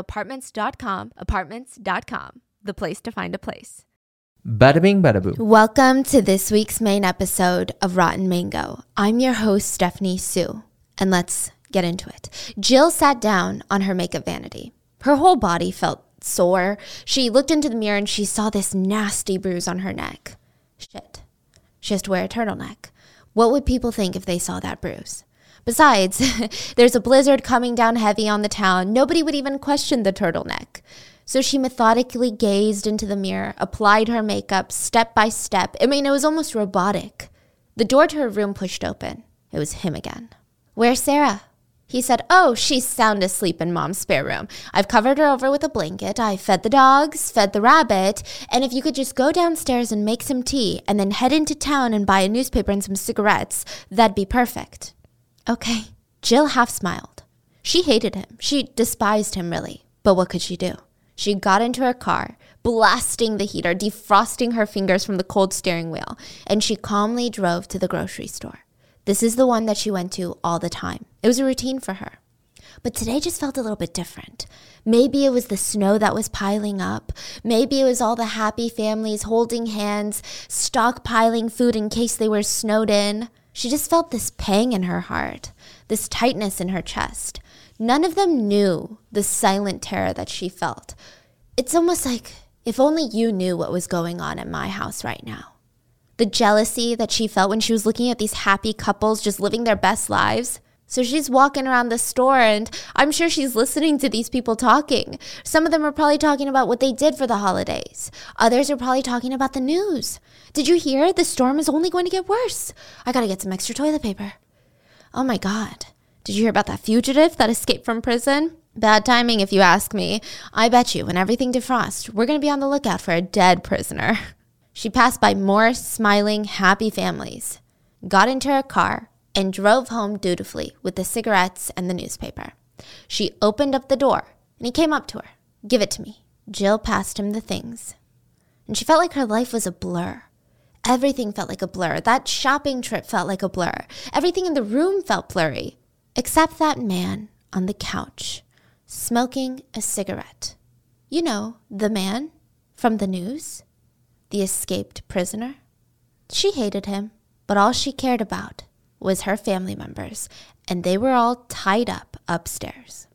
apartments.com, apartments.com, the place to find a place. Bada bing, bada boom. Welcome to this week's main episode of Rotten Mango. I'm your host, Stephanie Soo and let's get into it. Jill sat down on her makeup vanity. Her whole body felt sore. She looked into the mirror and she saw this nasty bruise on her neck. Shit. She has to wear a turtleneck. What would people think if they saw that bruise? Besides, there's a blizzard coming down heavy on the town. Nobody would even question the turtleneck. So she methodically gazed into the mirror, applied her makeup step by step. I mean, it was almost robotic. The door to her room pushed open. It was him again. Where's Sarah? He said, Oh, she's sound asleep in mom's spare room. I've covered her over with a blanket. I fed the dogs, fed the rabbit, and if you could just go downstairs and make some tea and then head into town and buy a newspaper and some cigarettes, that'd be perfect. Okay. Jill half smiled. She hated him. She despised him, really. But what could she do? She got into her car, blasting the heater, defrosting her fingers from the cold steering wheel, and she calmly drove to the grocery store. This is the one that she went to all the time. It was a routine for her. But today just felt a little bit different. Maybe it was the snow that was piling up. Maybe it was all the happy families holding hands, stockpiling food in case they were snowed in. She just felt this pang in her heart, this tightness in her chest. None of them knew the silent terror that she felt. It's almost like if only you knew what was going on at my house right now the jealousy that she felt when she was looking at these happy couples just living their best lives. So she's walking around the store and I'm sure she's listening to these people talking. Some of them are probably talking about what they did for the holidays. Others are probably talking about the news. Did you hear? The storm is only going to get worse. I gotta get some extra toilet paper. Oh my God. Did you hear about that fugitive that escaped from prison? Bad timing, if you ask me. I bet you, when everything defrosts, we're gonna be on the lookout for a dead prisoner. She passed by more smiling, happy families, got into her car, and drove home dutifully with the cigarettes and the newspaper. She opened up the door, and he came up to her. Give it to me. Jill passed him the things. And she felt like her life was a blur. Everything felt like a blur. That shopping trip felt like a blur. Everything in the room felt blurry, except that man on the couch, smoking a cigarette. You know, the man from the news the escaped prisoner? She hated him, but all she cared about was her family members, and they were all tied up upstairs.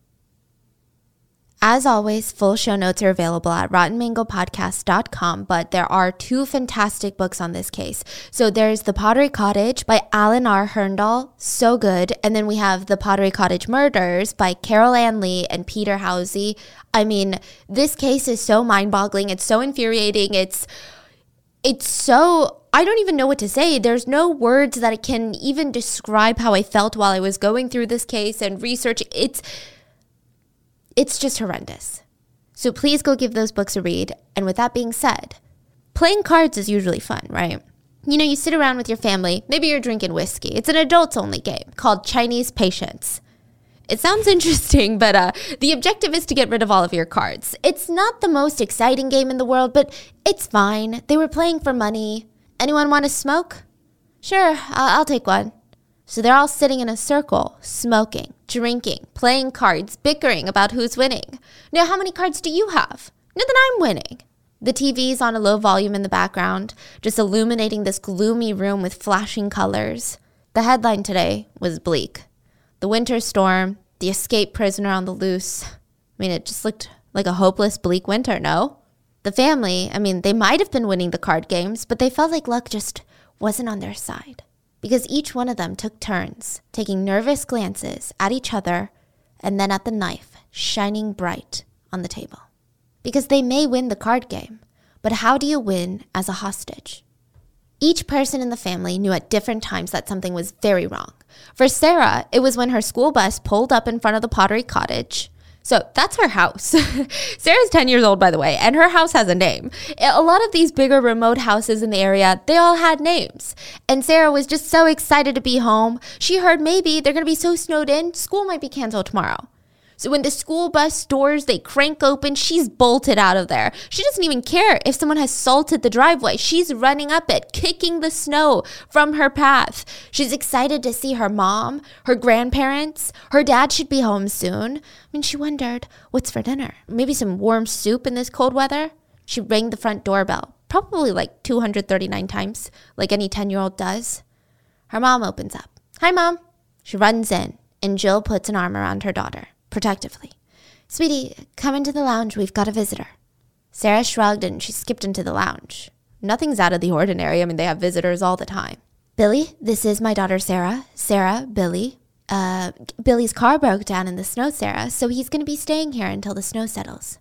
As always, full show notes are available at rottenmangopodcast.com, but there are two fantastic books on this case. So there's The Pottery Cottage by Alan R. Herndahl, so good. And then we have The Pottery Cottage Murders by Carol Ann Lee and Peter Housey. I mean, this case is so mind boggling. It's so infuriating. It's it's so I don't even know what to say. There's no words that can even describe how I felt while I was going through this case and research. It's it's just horrendous. So please go give those books a read. And with that being said, playing cards is usually fun, right? You know, you sit around with your family, maybe you're drinking whiskey. It's an adults only game called Chinese Patience. It sounds interesting, but uh, the objective is to get rid of all of your cards. It's not the most exciting game in the world, but it's fine. They were playing for money. Anyone want to smoke? Sure, I'll, I'll take one. So they're all sitting in a circle, smoking, drinking, playing cards, bickering about who's winning. Now, how many cards do you have? Now that I'm winning. The TV's on a low volume in the background, just illuminating this gloomy room with flashing colors. The headline today was bleak. The winter storm, the escaped prisoner on the loose. I mean, it just looked like a hopeless, bleak winter, no? The family, I mean, they might have been winning the card games, but they felt like luck just wasn't on their side. Because each one of them took turns, taking nervous glances at each other and then at the knife shining bright on the table. Because they may win the card game, but how do you win as a hostage? Each person in the family knew at different times that something was very wrong. For Sarah, it was when her school bus pulled up in front of the pottery cottage. So that's her house. Sarah's 10 years old, by the way, and her house has a name. A lot of these bigger remote houses in the area, they all had names. And Sarah was just so excited to be home. She heard maybe they're going to be so snowed in, school might be canceled tomorrow. So when the school bus doors they crank open, she's bolted out of there. She doesn't even care if someone has salted the driveway. She's running up it, kicking the snow from her path. She's excited to see her mom, her grandparents. Her dad should be home soon. I mean, she wondered, what's for dinner? Maybe some warm soup in this cold weather? She rang the front doorbell, probably like 239 times, like any 10 year old does. Her mom opens up. Hi, mom. She runs in, and Jill puts an arm around her daughter protectively. Sweetie, come into the lounge. We've got a visitor. Sarah shrugged and she skipped into the lounge. Nothing's out of the ordinary. I mean, they have visitors all the time. Billy, this is my daughter Sarah. Sarah, Billy. Uh, Billy's car broke down in the snow, Sarah, so he's going to be staying here until the snow settles.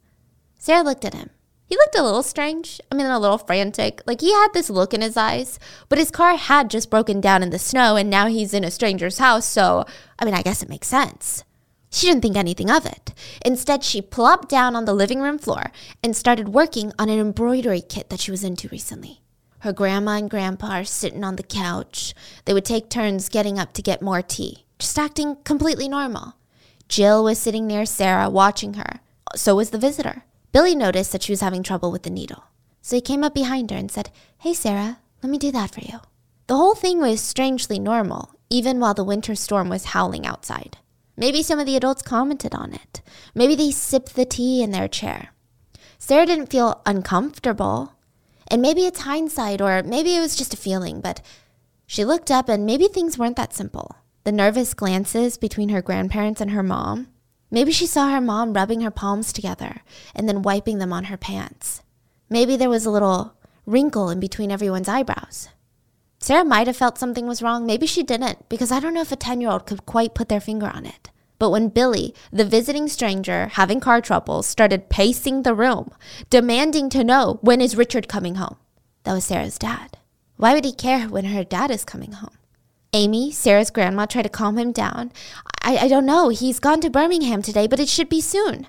Sarah looked at him. He looked a little strange. I mean, a little frantic. Like he had this look in his eyes, but his car had just broken down in the snow and now he's in a stranger's house, so I mean, I guess it makes sense. She didn't think anything of it. Instead, she plopped down on the living room floor and started working on an embroidery kit that she was into recently. Her grandma and grandpa are sitting on the couch. They would take turns getting up to get more tea, just acting completely normal. Jill was sitting near Sarah, watching her. So was the visitor. Billy noticed that she was having trouble with the needle. So he came up behind her and said, Hey, Sarah, let me do that for you. The whole thing was strangely normal, even while the winter storm was howling outside. Maybe some of the adults commented on it. Maybe they sipped the tea in their chair. Sarah didn't feel uncomfortable. And maybe it's hindsight, or maybe it was just a feeling, but she looked up and maybe things weren't that simple. The nervous glances between her grandparents and her mom. Maybe she saw her mom rubbing her palms together and then wiping them on her pants. Maybe there was a little wrinkle in between everyone's eyebrows. Sarah might have felt something was wrong. Maybe she didn't, because I don't know if a 10 year old could quite put their finger on it. But when Billy, the visiting stranger having car troubles, started pacing the room, demanding to know when is Richard coming home, that was Sarah's dad. Why would he care when her dad is coming home? Amy, Sarah's grandma, tried to calm him down. I, I don't know. He's gone to Birmingham today, but it should be soon.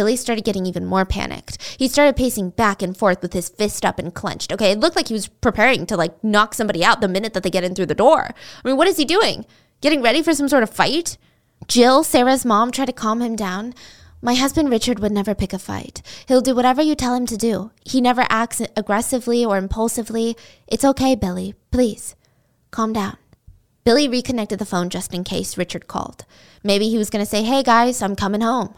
Billy started getting even more panicked. He started pacing back and forth with his fist up and clenched. Okay, it looked like he was preparing to like knock somebody out the minute that they get in through the door. I mean, what is he doing? Getting ready for some sort of fight? Jill, Sarah's mom, tried to calm him down. My husband Richard would never pick a fight. He'll do whatever you tell him to do. He never acts aggressively or impulsively. It's okay, Billy. Please, calm down. Billy reconnected the phone just in case Richard called. Maybe he was going to say, Hey guys, I'm coming home.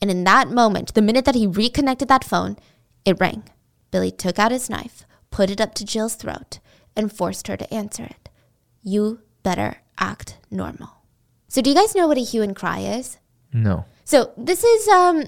And in that moment, the minute that he reconnected that phone, it rang. Billy took out his knife, put it up to Jill's throat, and forced her to answer it. You better act normal. So, do you guys know what a hue and cry is? No. So, this is um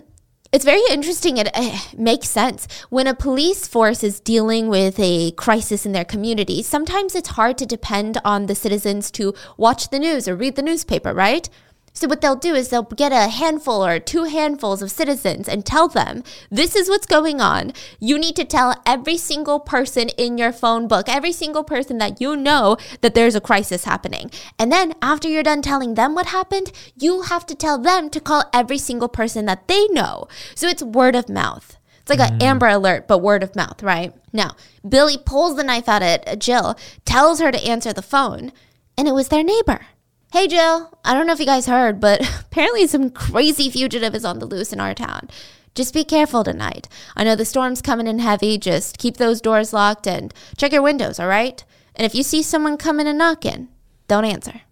it's very interesting. It uh, makes sense. When a police force is dealing with a crisis in their community, sometimes it's hard to depend on the citizens to watch the news or read the newspaper, right? So, what they'll do is they'll get a handful or two handfuls of citizens and tell them, this is what's going on. You need to tell every single person in your phone book, every single person that you know that there's a crisis happening. And then, after you're done telling them what happened, you have to tell them to call every single person that they know. So, it's word of mouth. It's like mm. an Amber Alert, but word of mouth, right? Now, Billy pulls the knife out at Jill, tells her to answer the phone, and it was their neighbor. Hey, Jill, I don't know if you guys heard, but apparently some crazy fugitive is on the loose in our town. Just be careful tonight. I know the storm's coming in heavy. Just keep those doors locked and check your windows, all right? And if you see someone coming and knocking, don't answer.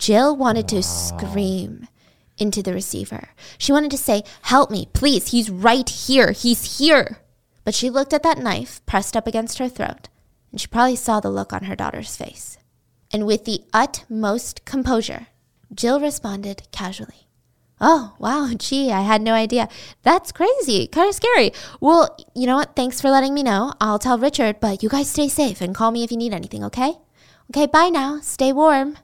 Jill wanted to scream into the receiver. She wanted to say, Help me, please. He's right here. He's here. But she looked at that knife pressed up against her throat, and she probably saw the look on her daughter's face. And with the utmost composure, Jill responded casually. Oh, wow, gee, I had no idea. That's crazy, kind of scary. Well, you know what? Thanks for letting me know. I'll tell Richard, but you guys stay safe and call me if you need anything, okay? Okay, bye now. Stay warm.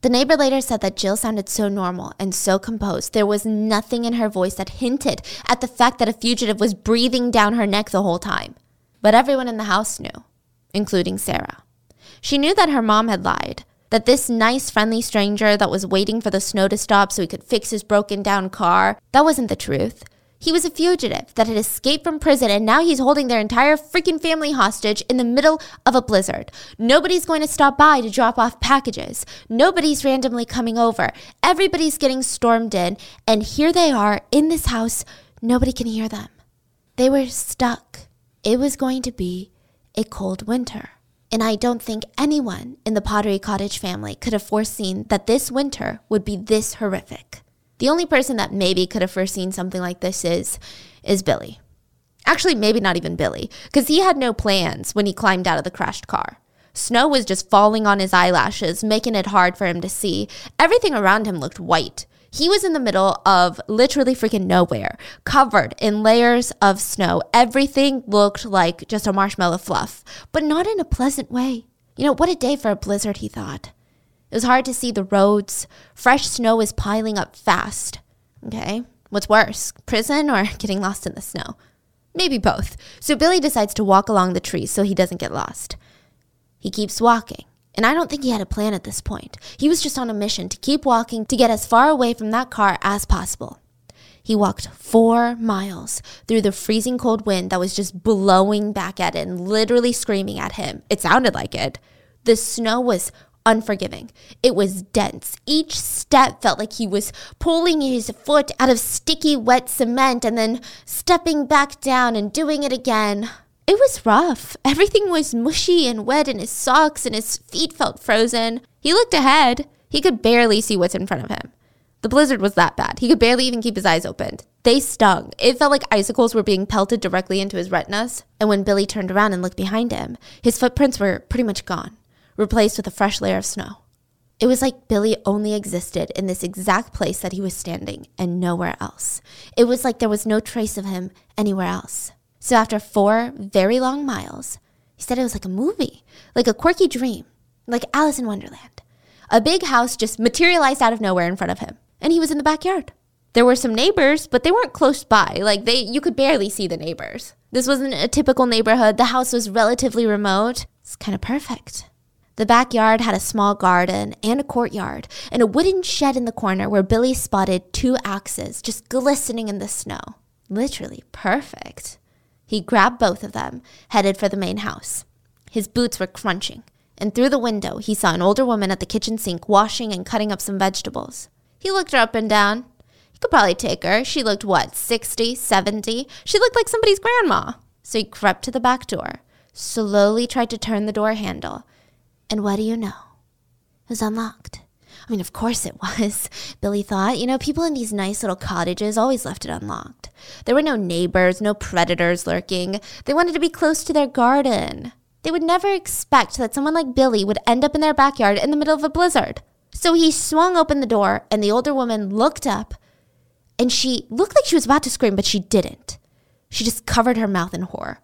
The neighbor later said that Jill sounded so normal and so composed. There was nothing in her voice that hinted at the fact that a fugitive was breathing down her neck the whole time. But everyone in the house knew, including Sarah. She knew that her mom had lied, that this nice, friendly stranger that was waiting for the snow to stop so he could fix his broken down car, that wasn't the truth. He was a fugitive that had escaped from prison and now he's holding their entire freaking family hostage in the middle of a blizzard. Nobody's going to stop by to drop off packages. Nobody's randomly coming over. Everybody's getting stormed in, and here they are in this house. Nobody can hear them. They were stuck. It was going to be a cold winter. And I don't think anyone in the Pottery Cottage family could have foreseen that this winter would be this horrific. The only person that maybe could have foreseen something like this is is Billy. Actually, maybe not even Billy, because he had no plans when he climbed out of the crashed car. Snow was just falling on his eyelashes, making it hard for him to see. Everything around him looked white. He was in the middle of literally freaking nowhere, covered in layers of snow. Everything looked like just a marshmallow fluff, but not in a pleasant way. You know, what a day for a blizzard, he thought. It was hard to see the roads. Fresh snow was piling up fast. Okay, what's worse, prison or getting lost in the snow? Maybe both. So Billy decides to walk along the trees so he doesn't get lost. He keeps walking. And I don't think he had a plan at this point. He was just on a mission to keep walking to get as far away from that car as possible. He walked four miles through the freezing cold wind that was just blowing back at him, literally screaming at him. It sounded like it. The snow was unforgiving. It was dense. Each step felt like he was pulling his foot out of sticky, wet cement and then stepping back down and doing it again. It was rough. Everything was mushy and wet in his socks, and his feet felt frozen. He looked ahead. He could barely see what's in front of him. The blizzard was that bad. He could barely even keep his eyes opened. They stung. It felt like icicles were being pelted directly into his retinas. And when Billy turned around and looked behind him, his footprints were pretty much gone replaced with a fresh layer of snow. It was like Billy only existed in this exact place that he was standing and nowhere else. It was like there was no trace of him anywhere else. So after four very long miles, he said it was like a movie, like a quirky dream, like Alice in Wonderland. A big house just materialized out of nowhere in front of him, and he was in the backyard. There were some neighbors, but they weren't close by. Like they you could barely see the neighbors. This wasn't a typical neighborhood. The house was relatively remote. It's kind of perfect. The backyard had a small garden and a courtyard, and a wooden shed in the corner where Billy spotted two axes just glistening in the snow. Literally perfect. He grabbed both of them, headed for the main house. His boots were crunching, and through the window he saw an older woman at the kitchen sink washing and cutting up some vegetables. He looked her up and down. He could probably take her. She looked, what, 60, 70? She looked like somebody's grandma. So he crept to the back door, slowly tried to turn the door handle, and what do you know? It was unlocked. I mean, of course it was, Billy thought. You know, people in these nice little cottages always left it unlocked. There were no neighbors, no predators lurking. They wanted to be close to their garden. They would never expect that someone like Billy would end up in their backyard in the middle of a blizzard. So he swung open the door, and the older woman looked up, and she looked like she was about to scream, but she didn't. She just covered her mouth in horror.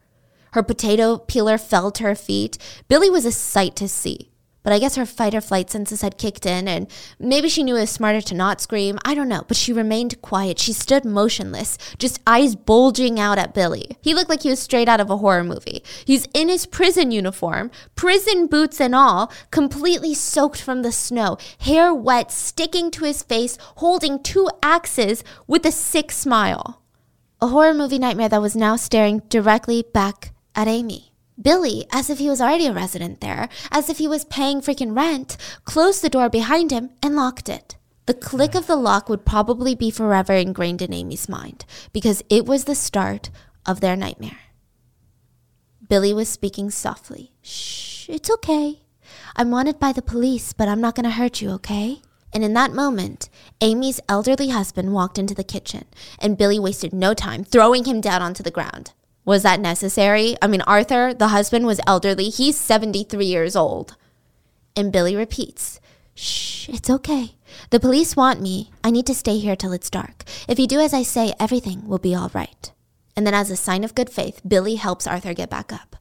Her potato peeler fell to her feet. Billy was a sight to see. But I guess her fight or flight senses had kicked in, and maybe she knew it was smarter to not scream. I don't know, but she remained quiet. She stood motionless, just eyes bulging out at Billy. He looked like he was straight out of a horror movie. He's in his prison uniform, prison boots and all, completely soaked from the snow, hair wet, sticking to his face, holding two axes with a sick smile. A horror movie nightmare that was now staring directly back at Amy. Billy, as if he was already a resident there, as if he was paying freaking rent, closed the door behind him and locked it. The click of the lock would probably be forever ingrained in Amy's mind because it was the start of their nightmare. Billy was speaking softly. Shh, it's okay. I'm wanted by the police, but I'm not going to hurt you, okay? And in that moment, Amy's elderly husband walked into the kitchen, and Billy wasted no time throwing him down onto the ground. Was that necessary? I mean, Arthur, the husband, was elderly. He's 73 years old. And Billy repeats, Shh, it's okay. The police want me. I need to stay here till it's dark. If you do as I say, everything will be all right. And then, as a sign of good faith, Billy helps Arthur get back up.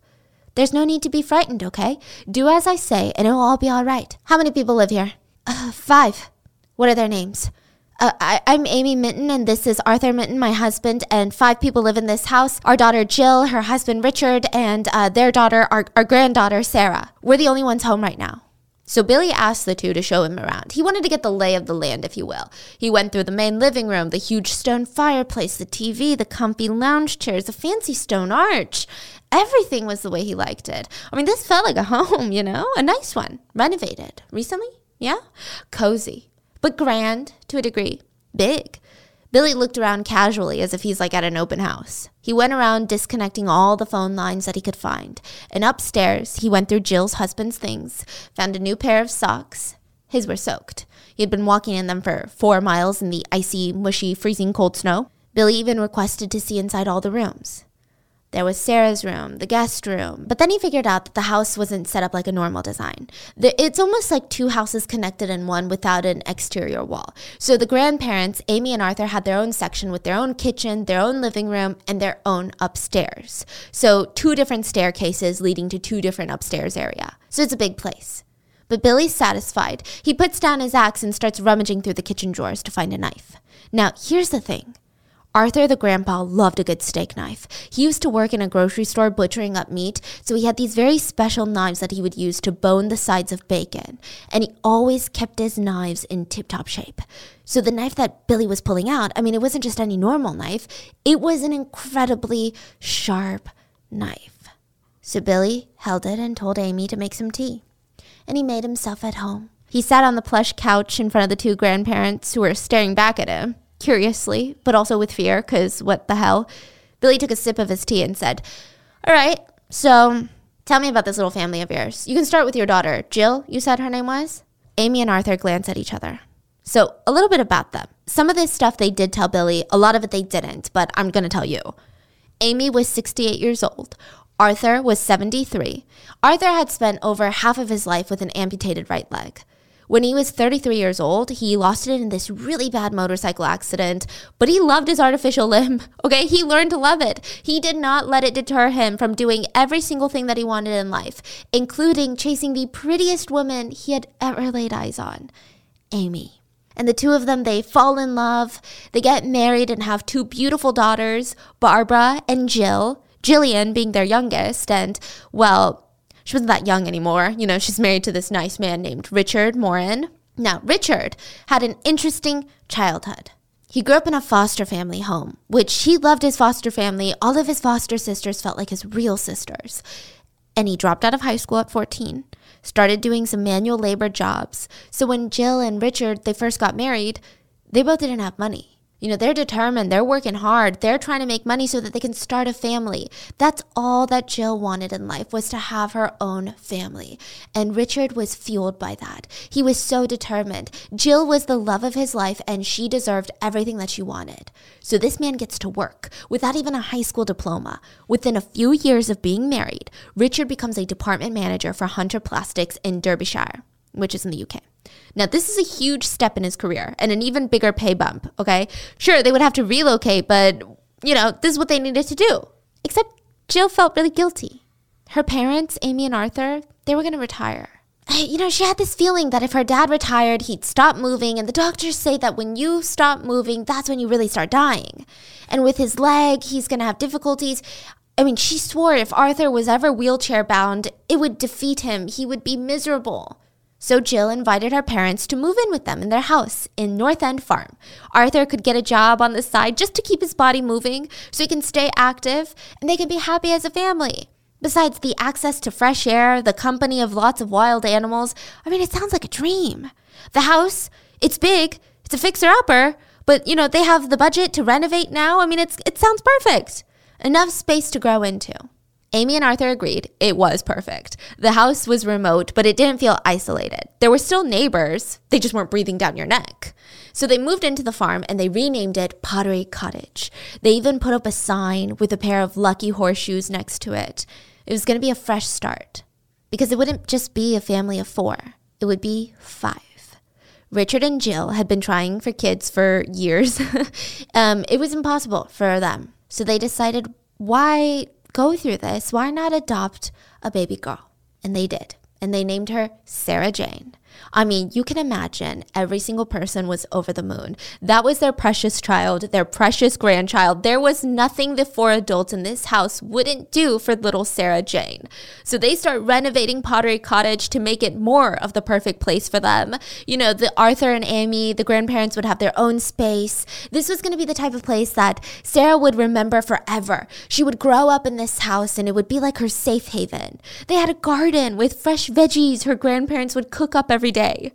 There's no need to be frightened, okay? Do as I say, and it'll all be all right. How many people live here? Uh, five. What are their names? Uh, I, I'm Amy Minton, and this is Arthur Minton, my husband, and five people live in this house. Our daughter Jill, her husband Richard, and uh, their daughter, our, our granddaughter Sarah. We're the only ones home right now. So Billy asked the two to show him around. He wanted to get the lay of the land, if you will. He went through the main living room, the huge stone fireplace, the TV, the comfy lounge chairs, the fancy stone arch. Everything was the way he liked it. I mean, this felt like a home, you know? A nice one. Renovated. Recently? Yeah? Cozy. But grand to a degree. Big. Billy looked around casually as if he's like at an open house. He went around disconnecting all the phone lines that he could find. And upstairs, he went through Jill's husband's things, found a new pair of socks. His were soaked. He had been walking in them for four miles in the icy, mushy, freezing cold snow. Billy even requested to see inside all the rooms. There was Sarah's room, the guest room. But then he figured out that the house wasn't set up like a normal design. It's almost like two houses connected in one without an exterior wall. So the grandparents, Amy and Arthur, had their own section with their own kitchen, their own living room, and their own upstairs. So two different staircases leading to two different upstairs area. So it's a big place. But Billy's satisfied. He puts down his axe and starts rummaging through the kitchen drawers to find a knife. Now, here's the thing. Arthur, the grandpa, loved a good steak knife. He used to work in a grocery store butchering up meat, so he had these very special knives that he would use to bone the sides of bacon. And he always kept his knives in tip top shape. So the knife that Billy was pulling out, I mean, it wasn't just any normal knife, it was an incredibly sharp knife. So Billy held it and told Amy to make some tea. And he made himself at home. He sat on the plush couch in front of the two grandparents who were staring back at him curiously, but also with fear, because what the hell? Billy took a sip of his tea and said, All right, so tell me about this little family of yours. You can start with your daughter. Jill, you said her name was? Amy and Arthur glanced at each other. So, a little bit about them. Some of this stuff they did tell Billy, a lot of it they didn't, but I'm going to tell you. Amy was 68 years old. Arthur was 73. Arthur had spent over half of his life with an amputated right leg. When he was 33 years old, he lost it in this really bad motorcycle accident, but he loved his artificial limb. Okay, he learned to love it. He did not let it deter him from doing every single thing that he wanted in life, including chasing the prettiest woman he had ever laid eyes on Amy. And the two of them, they fall in love, they get married and have two beautiful daughters, Barbara and Jill, Jillian being their youngest. And, well, she wasn't that young anymore. You know, she's married to this nice man named Richard Moran. Now, Richard had an interesting childhood. He grew up in a foster family home, which he loved his foster family. All of his foster sisters felt like his real sisters. And he dropped out of high school at 14, started doing some manual labor jobs. So when Jill and Richard they first got married, they both didn't have money. You know, they're determined, they're working hard, they're trying to make money so that they can start a family. That's all that Jill wanted in life was to have her own family. And Richard was fueled by that. He was so determined. Jill was the love of his life and she deserved everything that she wanted. So this man gets to work without even a high school diploma. Within a few years of being married, Richard becomes a department manager for Hunter Plastics in Derbyshire, which is in the UK. Now, this is a huge step in his career and an even bigger pay bump, okay? Sure, they would have to relocate, but, you know, this is what they needed to do. Except Jill felt really guilty. Her parents, Amy and Arthur, they were going to retire. You know, she had this feeling that if her dad retired, he'd stop moving, and the doctors say that when you stop moving, that's when you really start dying. And with his leg, he's going to have difficulties. I mean, she swore if Arthur was ever wheelchair bound, it would defeat him. He would be miserable. So Jill invited her parents to move in with them in their house in North End Farm. Arthur could get a job on the side just to keep his body moving so he can stay active and they can be happy as a family. Besides the access to fresh air, the company of lots of wild animals, I mean, it sounds like a dream. The house, it's big, it's a fixer upper, but you know, they have the budget to renovate now. I mean, it's, it sounds perfect. Enough space to grow into. Amy and Arthur agreed it was perfect. The house was remote, but it didn't feel isolated. There were still neighbors, they just weren't breathing down your neck. So they moved into the farm and they renamed it Pottery Cottage. They even put up a sign with a pair of lucky horseshoes next to it. It was going to be a fresh start because it wouldn't just be a family of four, it would be five. Richard and Jill had been trying for kids for years. um, it was impossible for them. So they decided, why go through this? Why not adopt a baby girl? And they did. And they named her Sarah Jane. I mean, you can imagine every single person was over the moon. That was their precious child, their precious grandchild. There was nothing the four adults in this house wouldn't do for little Sarah Jane. So they start renovating Pottery Cottage to make it more of the perfect place for them. You know, the Arthur and Amy, the grandparents would have their own space. This was going to be the type of place that Sarah would remember forever. She would grow up in this house and it would be like her safe haven. They had a garden with fresh veggies her grandparents would cook up every day.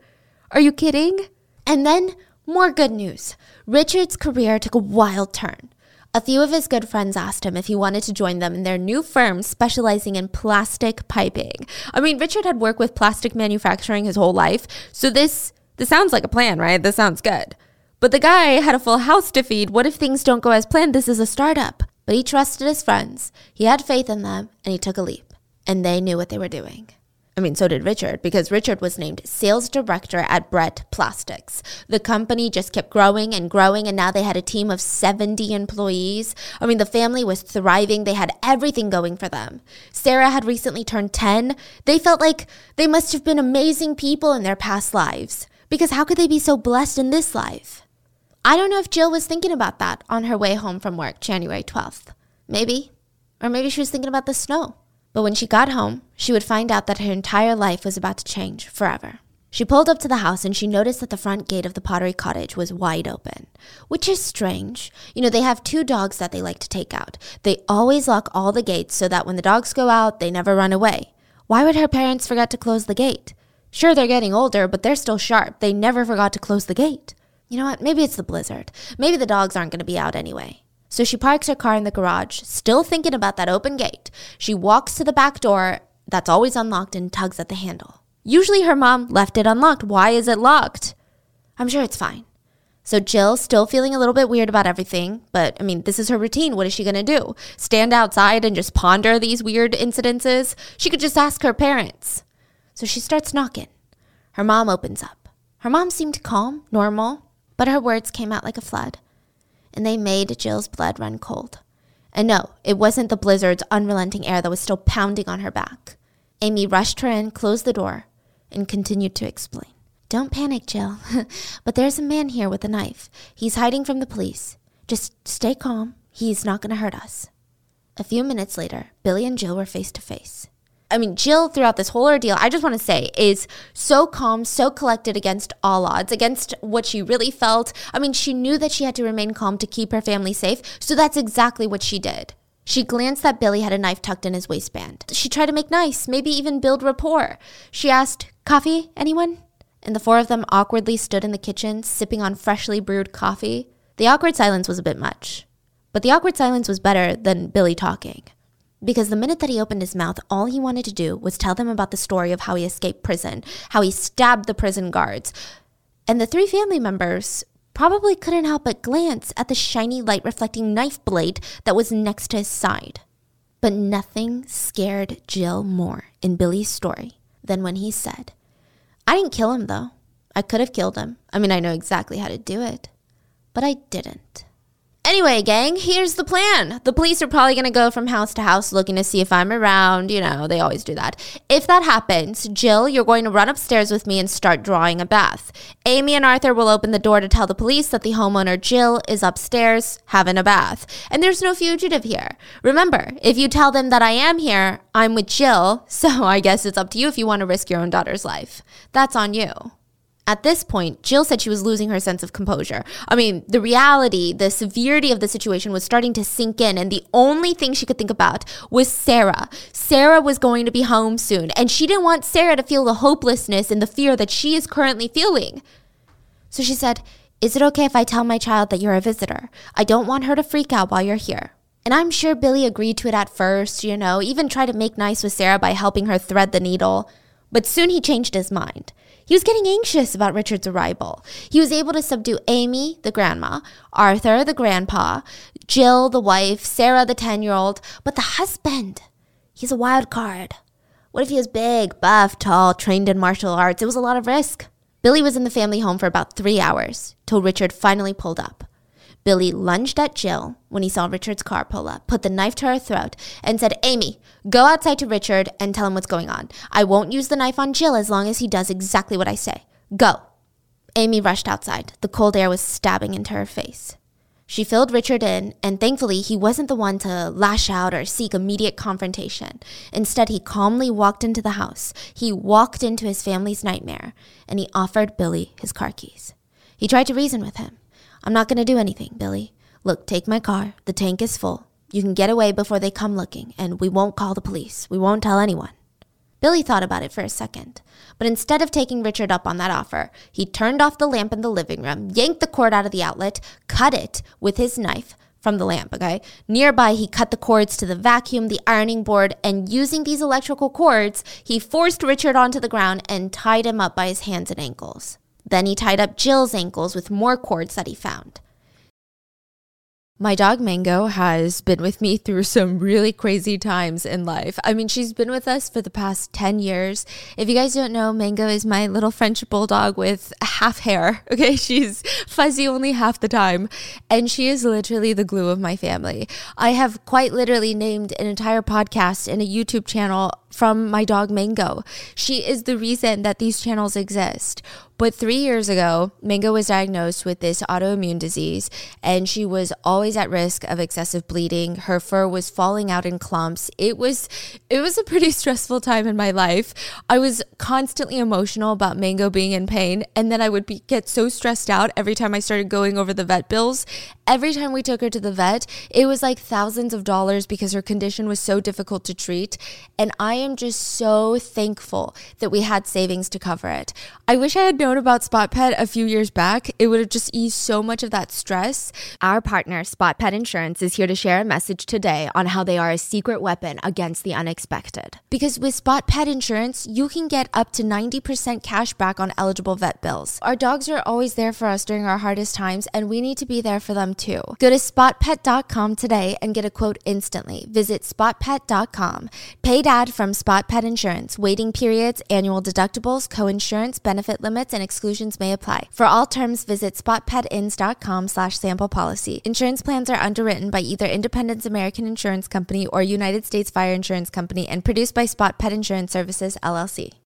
Are you kidding? And then, more good news. Richard's career took a wild turn. A few of his good friends asked him if he wanted to join them in their new firm specializing in plastic piping. I mean, Richard had worked with plastic manufacturing his whole life, so this this sounds like a plan, right? This sounds good. But the guy had a full house to feed. What if things don't go as planned? This is a startup. But he trusted his friends. He had faith in them, and he took a leap. And they knew what they were doing. I mean, so did Richard, because Richard was named sales director at Brett Plastics. The company just kept growing and growing, and now they had a team of 70 employees. I mean, the family was thriving. They had everything going for them. Sarah had recently turned 10. They felt like they must have been amazing people in their past lives, because how could they be so blessed in this life? I don't know if Jill was thinking about that on her way home from work January 12th. Maybe. Or maybe she was thinking about the snow. But when she got home, she would find out that her entire life was about to change forever. She pulled up to the house and she noticed that the front gate of the pottery cottage was wide open, which is strange. You know, they have two dogs that they like to take out. They always lock all the gates so that when the dogs go out, they never run away. Why would her parents forget to close the gate? Sure, they're getting older, but they're still sharp. They never forgot to close the gate. You know what? Maybe it's the blizzard. Maybe the dogs aren't going to be out anyway. So she parks her car in the garage, still thinking about that open gate. She walks to the back door that's always unlocked and tugs at the handle. Usually her mom left it unlocked. Why is it locked? I'm sure it's fine. So Jill, still feeling a little bit weird about everything, but I mean, this is her routine. What is she going to do? Stand outside and just ponder these weird incidences? She could just ask her parents. So she starts knocking. Her mom opens up. Her mom seemed calm, normal, but her words came out like a flood and they made Jill's blood run cold. And no, it wasn't the blizzard's unrelenting air that was still pounding on her back. Amy rushed her in, closed the door, and continued to explain. Don't panic, Jill. but there's a man here with a knife. He's hiding from the police. Just stay calm. He's not going to hurt us. A few minutes later, Billy and Jill were face to face. I mean, Jill, throughout this whole ordeal, I just want to say, is so calm, so collected against all odds, against what she really felt. I mean, she knew that she had to remain calm to keep her family safe, so that's exactly what she did. She glanced that Billy had a knife tucked in his waistband. She tried to make nice, maybe even build rapport. She asked, Coffee, anyone? And the four of them awkwardly stood in the kitchen, sipping on freshly brewed coffee. The awkward silence was a bit much. But the awkward silence was better than Billy talking. Because the minute that he opened his mouth, all he wanted to do was tell them about the story of how he escaped prison, how he stabbed the prison guards. And the three family members probably couldn't help but glance at the shiny light reflecting knife blade that was next to his side. But nothing scared Jill more in Billy's story than when he said, I didn't kill him though. I could have killed him. I mean, I know exactly how to do it, but I didn't. Anyway, gang, here's the plan. The police are probably going to go from house to house looking to see if I'm around. You know, they always do that. If that happens, Jill, you're going to run upstairs with me and start drawing a bath. Amy and Arthur will open the door to tell the police that the homeowner, Jill, is upstairs having a bath. And there's no fugitive here. Remember, if you tell them that I am here, I'm with Jill, so I guess it's up to you if you want to risk your own daughter's life. That's on you. At this point, Jill said she was losing her sense of composure. I mean, the reality, the severity of the situation was starting to sink in, and the only thing she could think about was Sarah. Sarah was going to be home soon, and she didn't want Sarah to feel the hopelessness and the fear that she is currently feeling. So she said, Is it okay if I tell my child that you're a visitor? I don't want her to freak out while you're here. And I'm sure Billy agreed to it at first, you know, even tried to make nice with Sarah by helping her thread the needle. But soon he changed his mind. He was getting anxious about Richard's arrival. He was able to subdue Amy, the grandma, Arthur, the grandpa, Jill, the wife, Sarah, the 10 year old, but the husband, he's a wild card. What if he was big, buff, tall, trained in martial arts? It was a lot of risk. Billy was in the family home for about three hours till Richard finally pulled up. Billy lunged at Jill when he saw Richard's car pull up, put the knife to her throat, and said, Amy, go outside to Richard and tell him what's going on. I won't use the knife on Jill as long as he does exactly what I say. Go. Amy rushed outside. The cold air was stabbing into her face. She filled Richard in, and thankfully, he wasn't the one to lash out or seek immediate confrontation. Instead, he calmly walked into the house. He walked into his family's nightmare, and he offered Billy his car keys. He tried to reason with him. I'm not going to do anything, Billy. Look, take my car. The tank is full. You can get away before they come looking, and we won't call the police. We won't tell anyone. Billy thought about it for a second, but instead of taking Richard up on that offer, he turned off the lamp in the living room, yanked the cord out of the outlet, cut it with his knife from the lamp, okay? Nearby, he cut the cords to the vacuum, the ironing board, and using these electrical cords, he forced Richard onto the ground and tied him up by his hands and ankles. Then he tied up Jill's ankles with more cords that he found. My dog Mango has been with me through some really crazy times in life. I mean, she's been with us for the past 10 years. If you guys don't know, Mango is my little French bulldog with half hair. Okay, she's fuzzy only half the time, and she is literally the glue of my family. I have quite literally named an entire podcast and a YouTube channel from my dog Mango. She is the reason that these channels exist. But three years ago, Mango was diagnosed with this autoimmune disease, and she was always at risk of excessive bleeding. Her fur was falling out in clumps. It was, it was a pretty stressful time in my life. I was constantly emotional about Mango being in pain, and then I would be, get so stressed out every time I started going over the vet bills. Every time we took her to the vet, it was like thousands of dollars because her condition was so difficult to treat. And I am just so thankful that we had savings to cover it. I wish I had known about Spot Pet a few years back. It would have just eased so much of that stress. Our partner, Spot Pet Insurance, is here to share a message today on how they are a secret weapon against the unexpected. Because with Spot Pet Insurance, you can get up to 90% cash back on eligible vet bills. Our dogs are always there for us during our hardest times, and we need to be there for them too. Go to spotpet.com today and get a quote instantly. Visit spotpet.com. Paid ad from Spot Pet Insurance. Waiting periods, annual deductibles, co-insurance, benefit limits, and exclusions may apply. For all terms, visit spotpetins.com slash sample policy. Insurance plans are underwritten by either Independence American Insurance Company or United States Fire Insurance Company and produced by Spot Pet Insurance Services, LLC.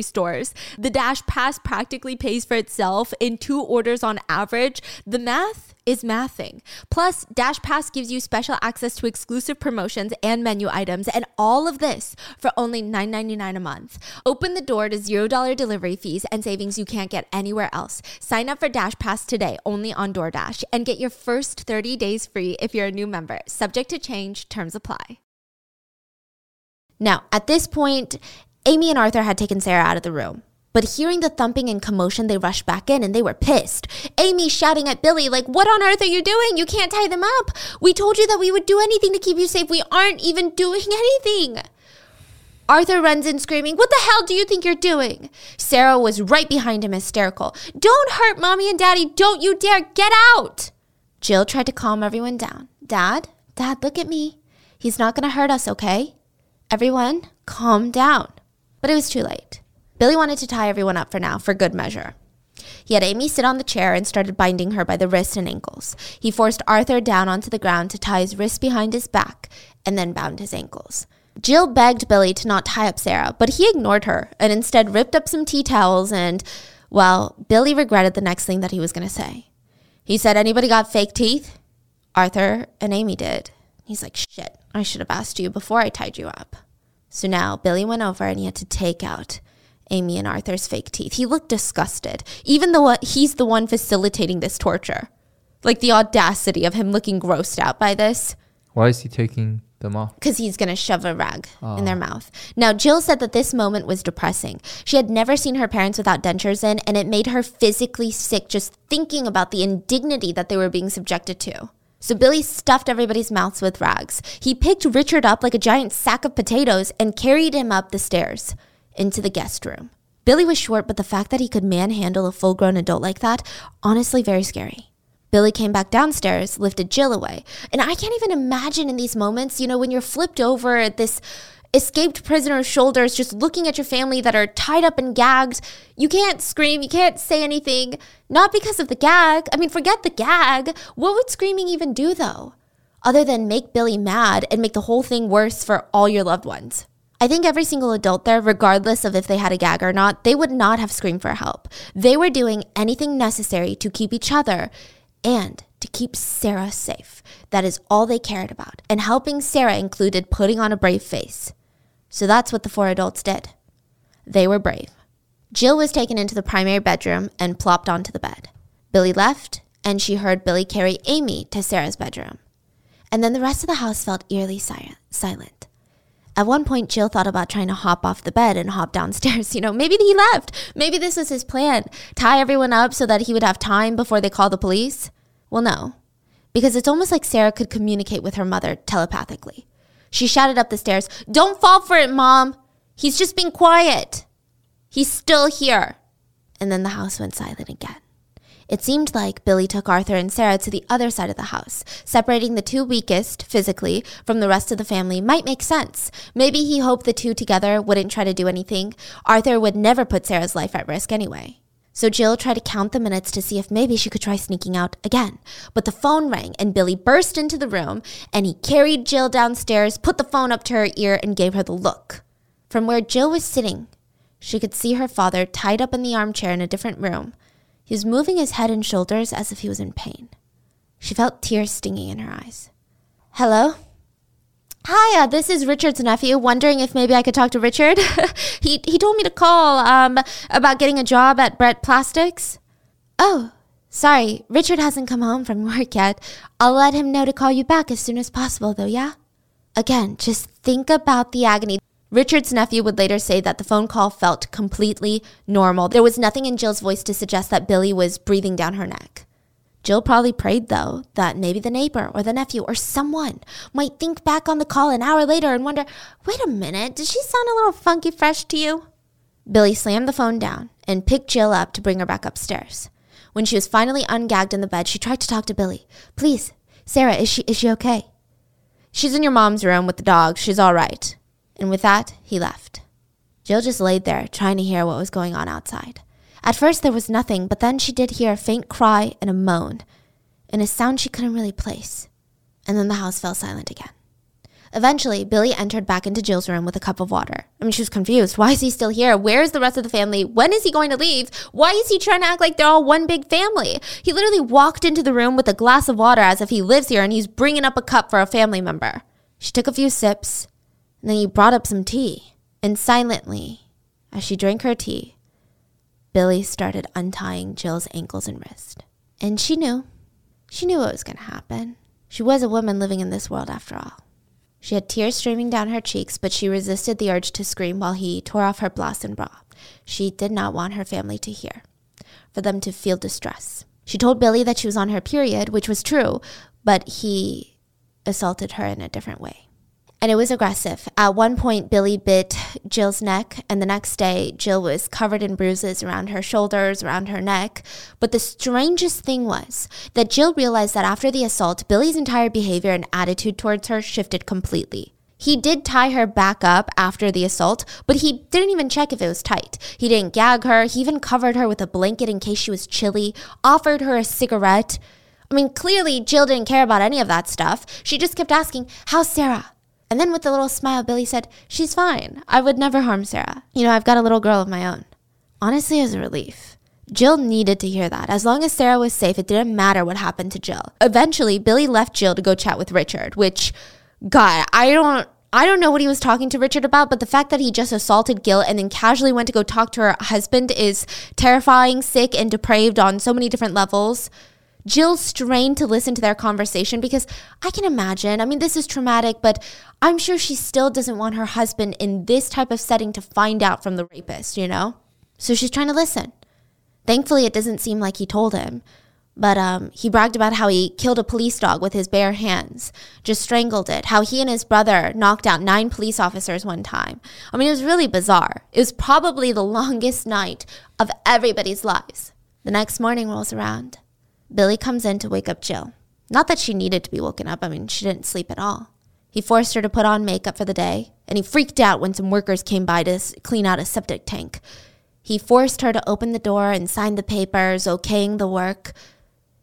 stores. The Dash Pass practically pays for itself in two orders on average. The math is mathing. Plus, Dash Pass gives you special access to exclusive promotions and menu items, and all of this for only $9.99 a month. Open the door to $0 delivery fees and savings you can't get anywhere else. Sign up for Dash Pass today only on DoorDash and get your first 30 days free if you're a new member. Subject to change, terms apply. Now, at this point, Amy and Arthur had taken Sarah out of the room. But hearing the thumping and commotion, they rushed back in and they were pissed. Amy shouting at Billy, like, What on earth are you doing? You can't tie them up. We told you that we would do anything to keep you safe. We aren't even doing anything. Arthur runs in screaming, What the hell do you think you're doing? Sarah was right behind him, hysterical. Don't hurt mommy and daddy. Don't you dare. Get out. Jill tried to calm everyone down. Dad, Dad, look at me. He's not going to hurt us, okay? Everyone, calm down. But it was too late. Billy wanted to tie everyone up for now, for good measure. He had Amy sit on the chair and started binding her by the wrists and ankles. He forced Arthur down onto the ground to tie his wrists behind his back and then bound his ankles. Jill begged Billy to not tie up Sarah, but he ignored her and instead ripped up some tea towels and, well, Billy regretted the next thing that he was going to say. He said, Anybody got fake teeth? Arthur and Amy did. He's like, shit, I should have asked you before I tied you up. So now Billy went over and he had to take out Amy and Arthur's fake teeth. He looked disgusted, even though uh, he's the one facilitating this torture. Like the audacity of him looking grossed out by this. Why is he taking them off? Because he's going to shove a rag oh. in their ah. mouth. Now, Jill said that this moment was depressing. She had never seen her parents without dentures in, and it made her physically sick just thinking about the indignity that they were being subjected to. So Billy stuffed everybody's mouths with rags. He picked Richard up like a giant sack of potatoes and carried him up the stairs into the guest room. Billy was short, but the fact that he could manhandle a full grown adult like that, honestly, very scary. Billy came back downstairs, lifted Jill away. And I can't even imagine in these moments, you know, when you're flipped over at this escaped prisoner's shoulders, just looking at your family that are tied up and gagged. You can't scream, you can't say anything, not because of the gag. I mean, forget the gag. What would screaming even do, though? Other than make Billy mad and make the whole thing worse for all your loved ones. I think every single adult there, regardless of if they had a gag or not, they would not have screamed for help. They were doing anything necessary to keep each other and to keep Sarah safe. That is all they cared about. And helping Sarah included putting on a brave face. So that's what the four adults did. They were brave. Jill was taken into the primary bedroom and plopped onto the bed. Billy left, and she heard Billy carry Amy to Sarah's bedroom. And then the rest of the house felt eerily silent. At one point, Jill thought about trying to hop off the bed and hop downstairs. You know, maybe he left. Maybe this was his plan tie everyone up so that he would have time before they call the police. Well, no, because it's almost like Sarah could communicate with her mother telepathically. She shouted up the stairs, Don't fall for it, Mom! He's just being quiet. He's still here. And then the house went silent again. It seemed like Billy took Arthur and Sarah to the other side of the house. Separating the two weakest, physically, from the rest of the family might make sense. Maybe he hoped the two together wouldn't try to do anything. Arthur would never put Sarah's life at risk anyway. So Jill tried to count the minutes to see if maybe she could try sneaking out again. But the phone rang and Billy burst into the room and he carried Jill downstairs, put the phone up to her ear, and gave her the look. From where Jill was sitting, she could see her father tied up in the armchair in a different room. He was moving his head and shoulders as if he was in pain. She felt tears stinging in her eyes. Hello? Hi, uh, this is Richard's nephew. Wondering if maybe I could talk to Richard. he he told me to call um about getting a job at Brett Plastics. Oh, sorry, Richard hasn't come home from work yet. I'll let him know to call you back as soon as possible, though. Yeah. Again, just think about the agony. Richard's nephew would later say that the phone call felt completely normal. There was nothing in Jill's voice to suggest that Billy was breathing down her neck. Jill probably prayed, though, that maybe the neighbor or the nephew or someone might think back on the call an hour later and wonder, wait a minute, did she sound a little funky fresh to you? Billy slammed the phone down and picked Jill up to bring her back upstairs. When she was finally ungagged in the bed, she tried to talk to Billy. Please, Sarah, is she, is she okay? She's in your mom's room with the dog. She's all right. And with that, he left. Jill just laid there, trying to hear what was going on outside. At first, there was nothing, but then she did hear a faint cry and a moan, and a sound she couldn't really place. And then the house fell silent again. Eventually, Billy entered back into Jill's room with a cup of water. I mean, she was confused. Why is he still here? Where is the rest of the family? When is he going to leave? Why is he trying to act like they're all one big family? He literally walked into the room with a glass of water as if he lives here and he's bringing up a cup for a family member. She took a few sips, and then he brought up some tea. And silently, as she drank her tea, Billy started untying Jill's ankles and wrist. And she knew. She knew what was going to happen. She was a woman living in this world after all. She had tears streaming down her cheeks, but she resisted the urge to scream while he tore off her blouse and bra. She did not want her family to hear, for them to feel distress. She told Billy that she was on her period, which was true, but he assaulted her in a different way and it was aggressive. At one point, Billy bit Jill's neck, and the next day, Jill was covered in bruises around her shoulders, around her neck. But the strangest thing was that Jill realized that after the assault, Billy's entire behavior and attitude towards her shifted completely. He did tie her back up after the assault, but he didn't even check if it was tight. He didn't gag her. He even covered her with a blanket in case she was chilly, offered her a cigarette. I mean, clearly, Jill didn't care about any of that stuff. She just kept asking, How's Sarah? And then with a little smile, Billy said, She's fine. I would never harm Sarah. You know, I've got a little girl of my own. Honestly, it was a relief. Jill needed to hear that. As long as Sarah was safe, it didn't matter what happened to Jill. Eventually, Billy left Jill to go chat with Richard, which, God, I don't. I don't know what he was talking to Richard about, but the fact that he just assaulted Jill and then casually went to go talk to her husband is terrifying, sick, and depraved on so many different levels. Jill strained to listen to their conversation because I can imagine, I mean, this is traumatic, but I'm sure she still doesn't want her husband in this type of setting to find out from the rapist, you know? So she's trying to listen. Thankfully, it doesn't seem like he told him. But um, he bragged about how he killed a police dog with his bare hands, just strangled it, how he and his brother knocked out nine police officers one time. I mean, it was really bizarre. It was probably the longest night of everybody's lives. The next morning rolls around. Billy comes in to wake up Jill. Not that she needed to be woken up, I mean, she didn't sleep at all. He forced her to put on makeup for the day, and he freaked out when some workers came by to clean out a septic tank. He forced her to open the door and sign the papers, okaying the work.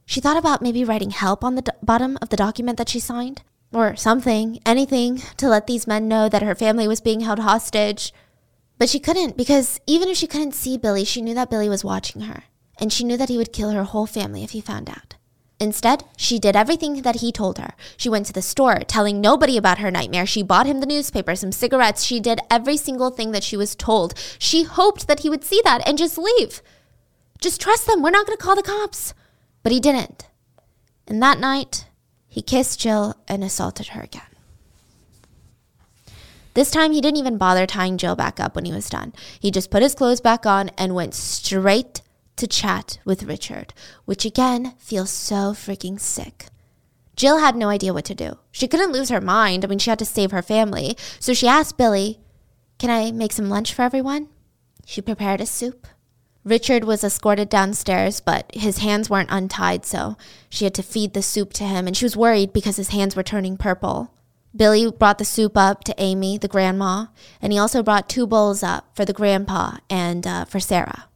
She thought about maybe writing help on the do- bottom of the document that she signed, or something, anything to let these men know that her family was being held hostage. But she couldn't because even if she couldn't see Billy, she knew that Billy was watching her, and she knew that he would kill her whole family if he found out. Instead, she did everything that he told her. She went to the store, telling nobody about her nightmare. She bought him the newspaper, some cigarettes. She did every single thing that she was told. She hoped that he would see that and just leave. Just trust them. We're not going to call the cops. But he didn't. And that night, he kissed Jill and assaulted her again. This time, he didn't even bother tying Jill back up when he was done. He just put his clothes back on and went straight to chat with Richard, which again feels so freaking sick. Jill had no idea what to do. She couldn't lose her mind. I mean, she had to save her family. So she asked Billy, Can I make some lunch for everyone? She prepared a soup. Richard was escorted downstairs, but his hands weren't untied, so she had to feed the soup to him, and she was worried because his hands were turning purple. Billy brought the soup up to Amy, the grandma, and he also brought two bowls up for the grandpa and uh, for Sarah.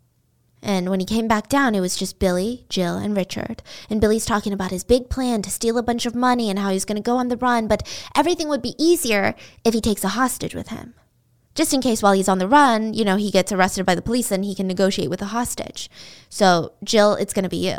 And when he came back down, it was just Billy, Jill, and Richard. And Billy's talking about his big plan to steal a bunch of money and how he's going to go on the run, but everything would be easier if he takes a hostage with him just in case while he's on the run, you know, he gets arrested by the police and he can negotiate with a hostage. So, Jill, it's going to be you.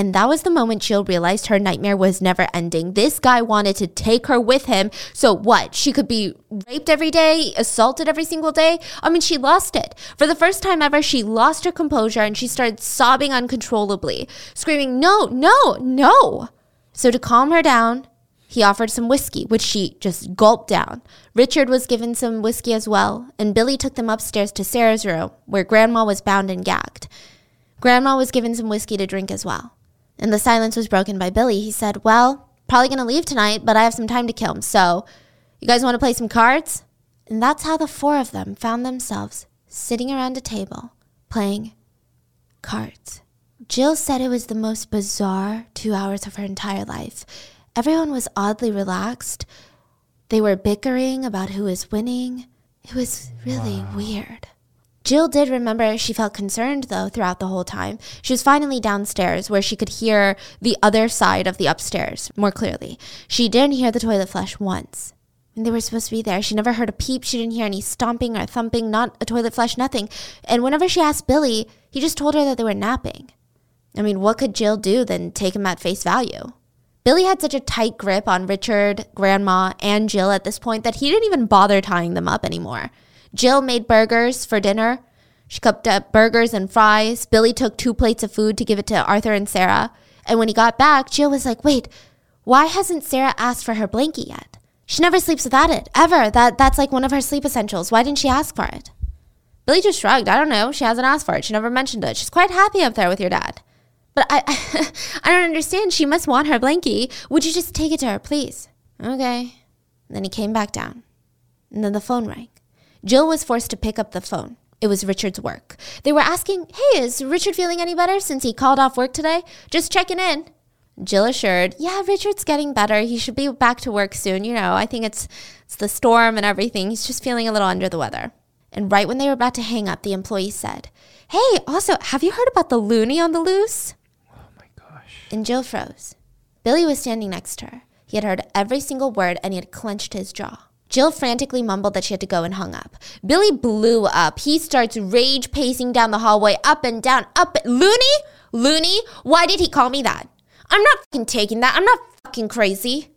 And that was the moment Jill realized her nightmare was never ending. This guy wanted to take her with him. So, what? She could be raped every day, assaulted every single day? I mean, she lost it. For the first time ever, she lost her composure and she started sobbing uncontrollably, screaming, No, no, no. So, to calm her down, he offered some whiskey, which she just gulped down. Richard was given some whiskey as well, and Billy took them upstairs to Sarah's room, where Grandma was bound and gagged. Grandma was given some whiskey to drink as well. And the silence was broken by Billy. He said, Well, probably gonna leave tonight, but I have some time to kill, so you guys wanna play some cards? And that's how the four of them found themselves sitting around a table playing cards. Jill said it was the most bizarre two hours of her entire life. Everyone was oddly relaxed. They were bickering about who was winning. It was really wow. weird. Jill did remember she felt concerned, though, throughout the whole time. She was finally downstairs where she could hear the other side of the upstairs more clearly. She didn't hear the toilet flush once. And they were supposed to be there. She never heard a peep. She didn't hear any stomping or thumping, not a toilet flush, nothing. And whenever she asked Billy, he just told her that they were napping. I mean, what could Jill do than take him at face value? Billy had such a tight grip on Richard, Grandma, and Jill at this point that he didn't even bother tying them up anymore. Jill made burgers for dinner. She cooked up burgers and fries. Billy took two plates of food to give it to Arthur and Sarah. And when he got back, Jill was like, wait, why hasn't Sarah asked for her blanket yet? She never sleeps without it, ever. That, that's like one of her sleep essentials. Why didn't she ask for it? Billy just shrugged. I don't know. She hasn't asked for it. She never mentioned it. She's quite happy up there with your dad. But I, I don't understand. She must want her blankie. Would you just take it to her, please? Okay. And then he came back down. And then the phone rang. Jill was forced to pick up the phone. It was Richard's work. They were asking, Hey, is Richard feeling any better since he called off work today? Just checking in. Jill assured, Yeah, Richard's getting better. He should be back to work soon. You know, I think it's, it's the storm and everything. He's just feeling a little under the weather. And right when they were about to hang up, the employee said, Hey, also, have you heard about the loony on the loose? Oh my gosh. And Jill froze. Billy was standing next to her. He had heard every single word and he had clenched his jaw. Jill frantically mumbled that she had to go and hung up. Billy blew up. He starts rage pacing down the hallway, up and down, up. Loony? Loony? Why did he call me that? I'm not fucking taking that. I'm not fucking crazy.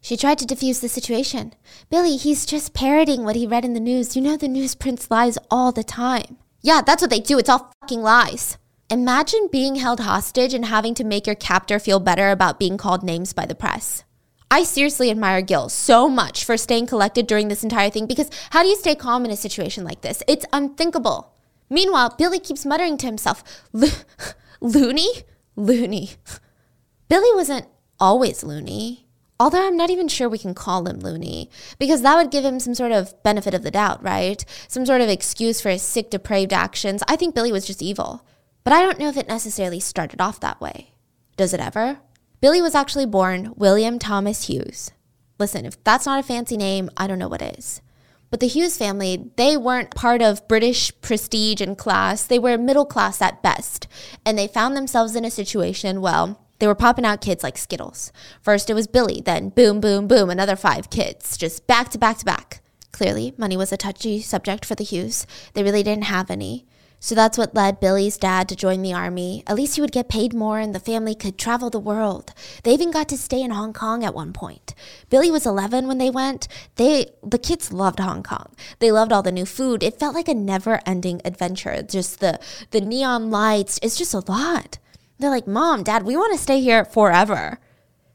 She tried to defuse the situation. Billy, he's just parroting what he read in the news. You know the news prints lies all the time. Yeah, that's what they do. It's all fucking lies. Imagine being held hostage and having to make your captor feel better about being called names by the press. I seriously admire Jill so much for staying collected during this entire thing because how do you stay calm in a situation like this? It's unthinkable. Meanwhile, Billy keeps muttering to himself, Loony? Loony. Billy wasn't always loony. Although I'm not even sure we can call him loony, because that would give him some sort of benefit of the doubt, right? Some sort of excuse for his sick, depraved actions. I think Billy was just evil. But I don't know if it necessarily started off that way. Does it ever? Billy was actually born William Thomas Hughes. Listen, if that's not a fancy name, I don't know what is. But the Hughes family, they weren't part of British prestige and class. They were middle class at best. And they found themselves in a situation, well, they were popping out kids like Skittles. First it was Billy, then boom, boom, boom, another five kids, just back to back to back. Clearly, money was a touchy subject for the Hughes. They really didn't have any. So that's what led Billy's dad to join the army. At least he would get paid more and the family could travel the world. They even got to stay in Hong Kong at one point. Billy was 11 when they went. They the kids loved Hong Kong. They loved all the new food. It felt like a never-ending adventure. Just the the neon lights, it's just a lot. They're like, Mom, Dad, we want to stay here forever.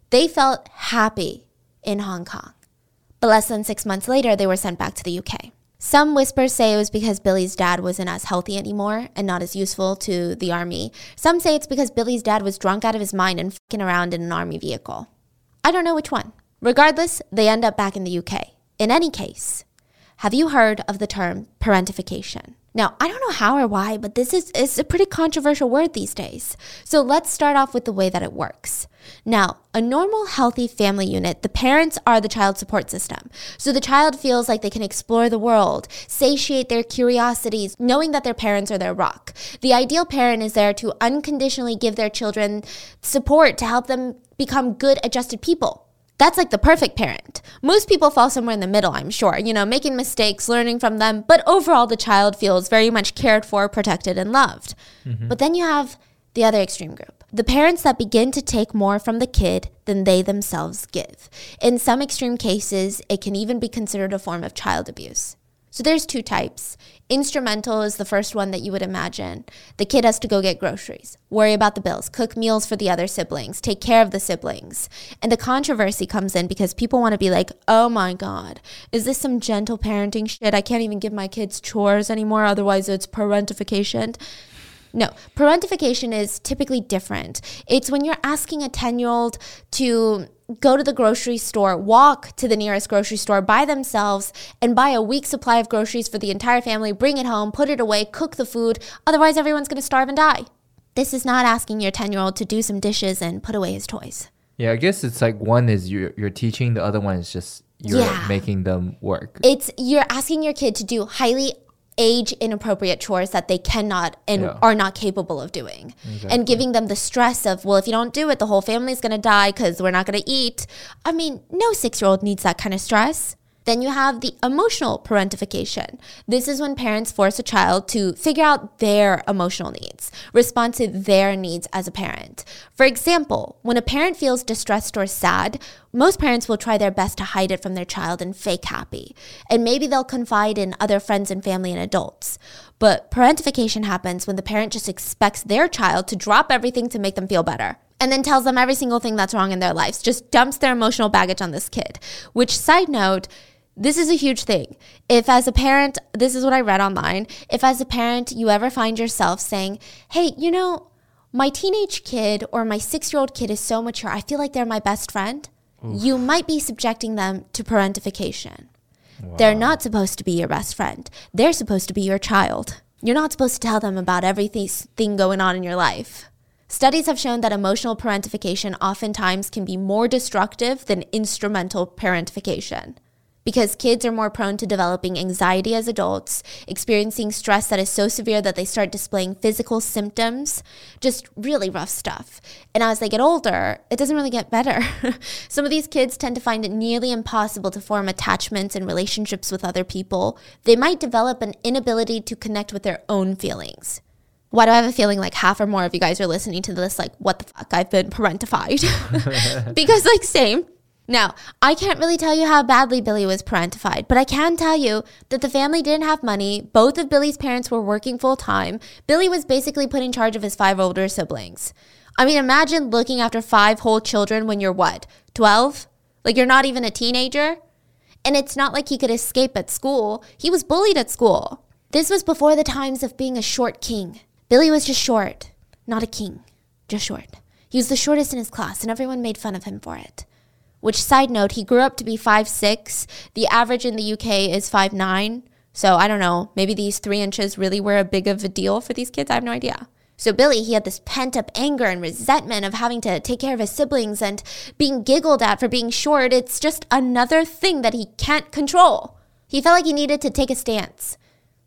They felt happy in Hong Kong. But less than six months later, they were sent back to the UK. Some whispers say it was because Billy's dad wasn't as healthy anymore and not as useful to the army. Some say it's because Billy's dad was drunk out of his mind and fucking around in an army vehicle. I don't know which one. Regardless, they end up back in the UK. In any case, have you heard of the term parentification? Now, I don't know how or why, but this is, is a pretty controversial word these days. So let's start off with the way that it works. Now, a normal, healthy family unit, the parents are the child support system. So the child feels like they can explore the world, satiate their curiosities, knowing that their parents are their rock. The ideal parent is there to unconditionally give their children support to help them become good, adjusted people. That's like the perfect parent. Most people fall somewhere in the middle, I'm sure, you know, making mistakes, learning from them, but overall the child feels very much cared for, protected, and loved. Mm-hmm. But then you have the other extreme group the parents that begin to take more from the kid than they themselves give. In some extreme cases, it can even be considered a form of child abuse. So there's two types. Instrumental is the first one that you would imagine. The kid has to go get groceries, worry about the bills, cook meals for the other siblings, take care of the siblings. And the controversy comes in because people want to be like, oh my God, is this some gentle parenting shit? I can't even give my kids chores anymore, otherwise it's parentification. No, parentification is typically different. It's when you're asking a 10 year old to go to the grocery store, walk to the nearest grocery store by themselves, and buy a week's supply of groceries for the entire family, bring it home, put it away, cook the food. Otherwise, everyone's going to starve and die. This is not asking your 10 year old to do some dishes and put away his toys. Yeah, I guess it's like one is you're, you're teaching, the other one is just you're yeah. making them work. It's you're asking your kid to do highly age inappropriate chores that they cannot and yeah. are not capable of doing exactly. and giving them the stress of well if you don't do it the whole family's going to die cuz we're not going to eat i mean no 6 year old needs that kind of stress then you have the emotional parentification. This is when parents force a child to figure out their emotional needs, respond to their needs as a parent. For example, when a parent feels distressed or sad, most parents will try their best to hide it from their child and fake happy. And maybe they'll confide in other friends and family and adults. But parentification happens when the parent just expects their child to drop everything to make them feel better and then tells them every single thing that's wrong in their lives, just dumps their emotional baggage on this kid. Which, side note, this is a huge thing. If, as a parent, this is what I read online, if, as a parent, you ever find yourself saying, hey, you know, my teenage kid or my six year old kid is so mature, I feel like they're my best friend, Oof. you might be subjecting them to parentification. Wow. They're not supposed to be your best friend, they're supposed to be your child. You're not supposed to tell them about everything going on in your life. Studies have shown that emotional parentification oftentimes can be more destructive than instrumental parentification because kids are more prone to developing anxiety as adults, experiencing stress that is so severe that they start displaying physical symptoms, just really rough stuff. And as they get older, it doesn't really get better. Some of these kids tend to find it nearly impossible to form attachments and relationships with other people. They might develop an inability to connect with their own feelings. Why do I have a feeling like half or more of you guys are listening to this like, what the fuck? I've been parentified. because, like, same. Now, I can't really tell you how badly Billy was parentified, but I can tell you that the family didn't have money. Both of Billy's parents were working full time. Billy was basically put in charge of his five older siblings. I mean, imagine looking after five whole children when you're what, 12? Like, you're not even a teenager? And it's not like he could escape at school. He was bullied at school. This was before the times of being a short king. Billy was just short, not a king, just short. He was the shortest in his class, and everyone made fun of him for it. Which, side note, he grew up to be five six. The average in the UK is five nine. So I don't know, maybe these three inches really were a big of a deal for these kids. I have no idea. So Billy, he had this pent up anger and resentment of having to take care of his siblings and being giggled at for being short. It's just another thing that he can't control. He felt like he needed to take a stance.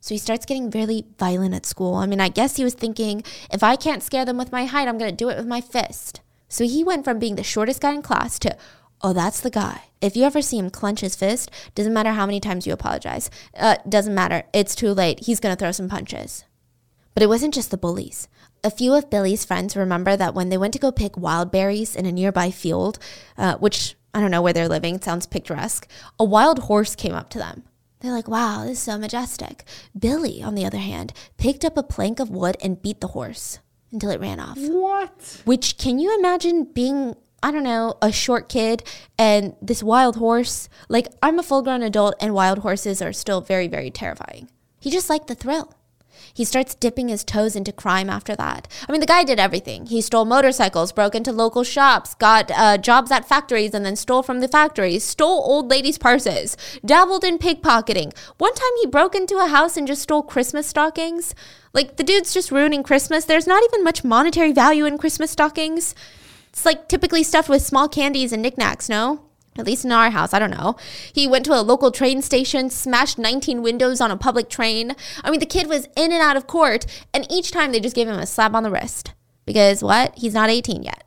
So he starts getting really violent at school. I mean, I guess he was thinking, if I can't scare them with my height, I'm going to do it with my fist. So he went from being the shortest guy in class to, oh, that's the guy. If you ever see him clench his fist, doesn't matter how many times you apologize. Uh, doesn't matter. It's too late. He's going to throw some punches. But it wasn't just the bullies. A few of Billy's friends remember that when they went to go pick wild berries in a nearby field, uh, which I don't know where they're living, sounds picturesque, a wild horse came up to them. They're like, wow, this is so majestic. Billy, on the other hand, picked up a plank of wood and beat the horse until it ran off. What? Which, can you imagine being, I don't know, a short kid and this wild horse? Like, I'm a full grown adult and wild horses are still very, very terrifying. He just liked the thrill. He starts dipping his toes into crime after that. I mean, the guy did everything. He stole motorcycles, broke into local shops, got uh, jobs at factories, and then stole from the factories, stole old ladies' purses, dabbled in pickpocketing. One time he broke into a house and just stole Christmas stockings. Like, the dude's just ruining Christmas. There's not even much monetary value in Christmas stockings. It's like typically stuffed with small candies and knickknacks, no? at least in our house, I don't know. He went to a local train station, smashed 19 windows on a public train. I mean, the kid was in and out of court, and each time they just gave him a slap on the wrist. Because what? He's not 18 yet.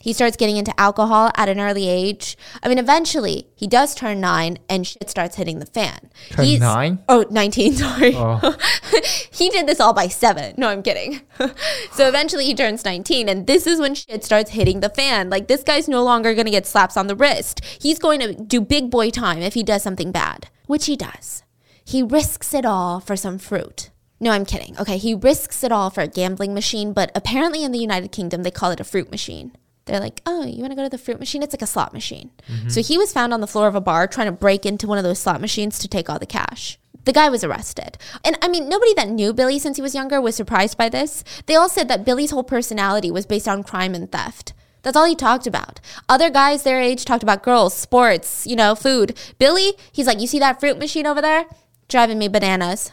He starts getting into alcohol at an early age. I mean, eventually he does turn nine and shit starts hitting the fan. Turn He's, nine? Oh, 19, sorry. Oh. he did this all by seven. No, I'm kidding. so eventually he turns 19 and this is when shit starts hitting the fan. Like this guy's no longer going to get slaps on the wrist. He's going to do big boy time if he does something bad, which he does. He risks it all for some fruit. No, I'm kidding. Okay, he risks it all for a gambling machine, but apparently in the United Kingdom they call it a fruit machine they're like, oh, you want to go to the fruit machine? It's like a slot machine. Mm-hmm. So he was found on the floor of a bar trying to break into one of those slot machines to take all the cash. The guy was arrested. And I mean, nobody that knew Billy since he was younger was surprised by this. They all said that Billy's whole personality was based on crime and theft. That's all he talked about. Other guys their age talked about girls, sports, you know, food. Billy, he's like, you see that fruit machine over there? Driving me bananas.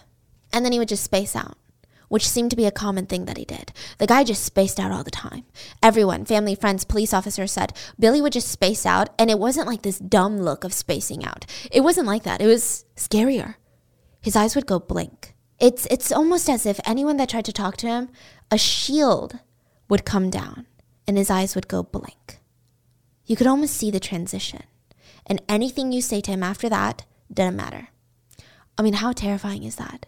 And then he would just space out which seemed to be a common thing that he did. The guy just spaced out all the time. Everyone, family, friends, police officers said Billy would just space out, and it wasn't like this dumb look of spacing out. It wasn't like that. It was scarier. His eyes would go blank. It's it's almost as if anyone that tried to talk to him, a shield would come down and his eyes would go blank. You could almost see the transition. And anything you say to him after that didn't matter. I mean, how terrifying is that?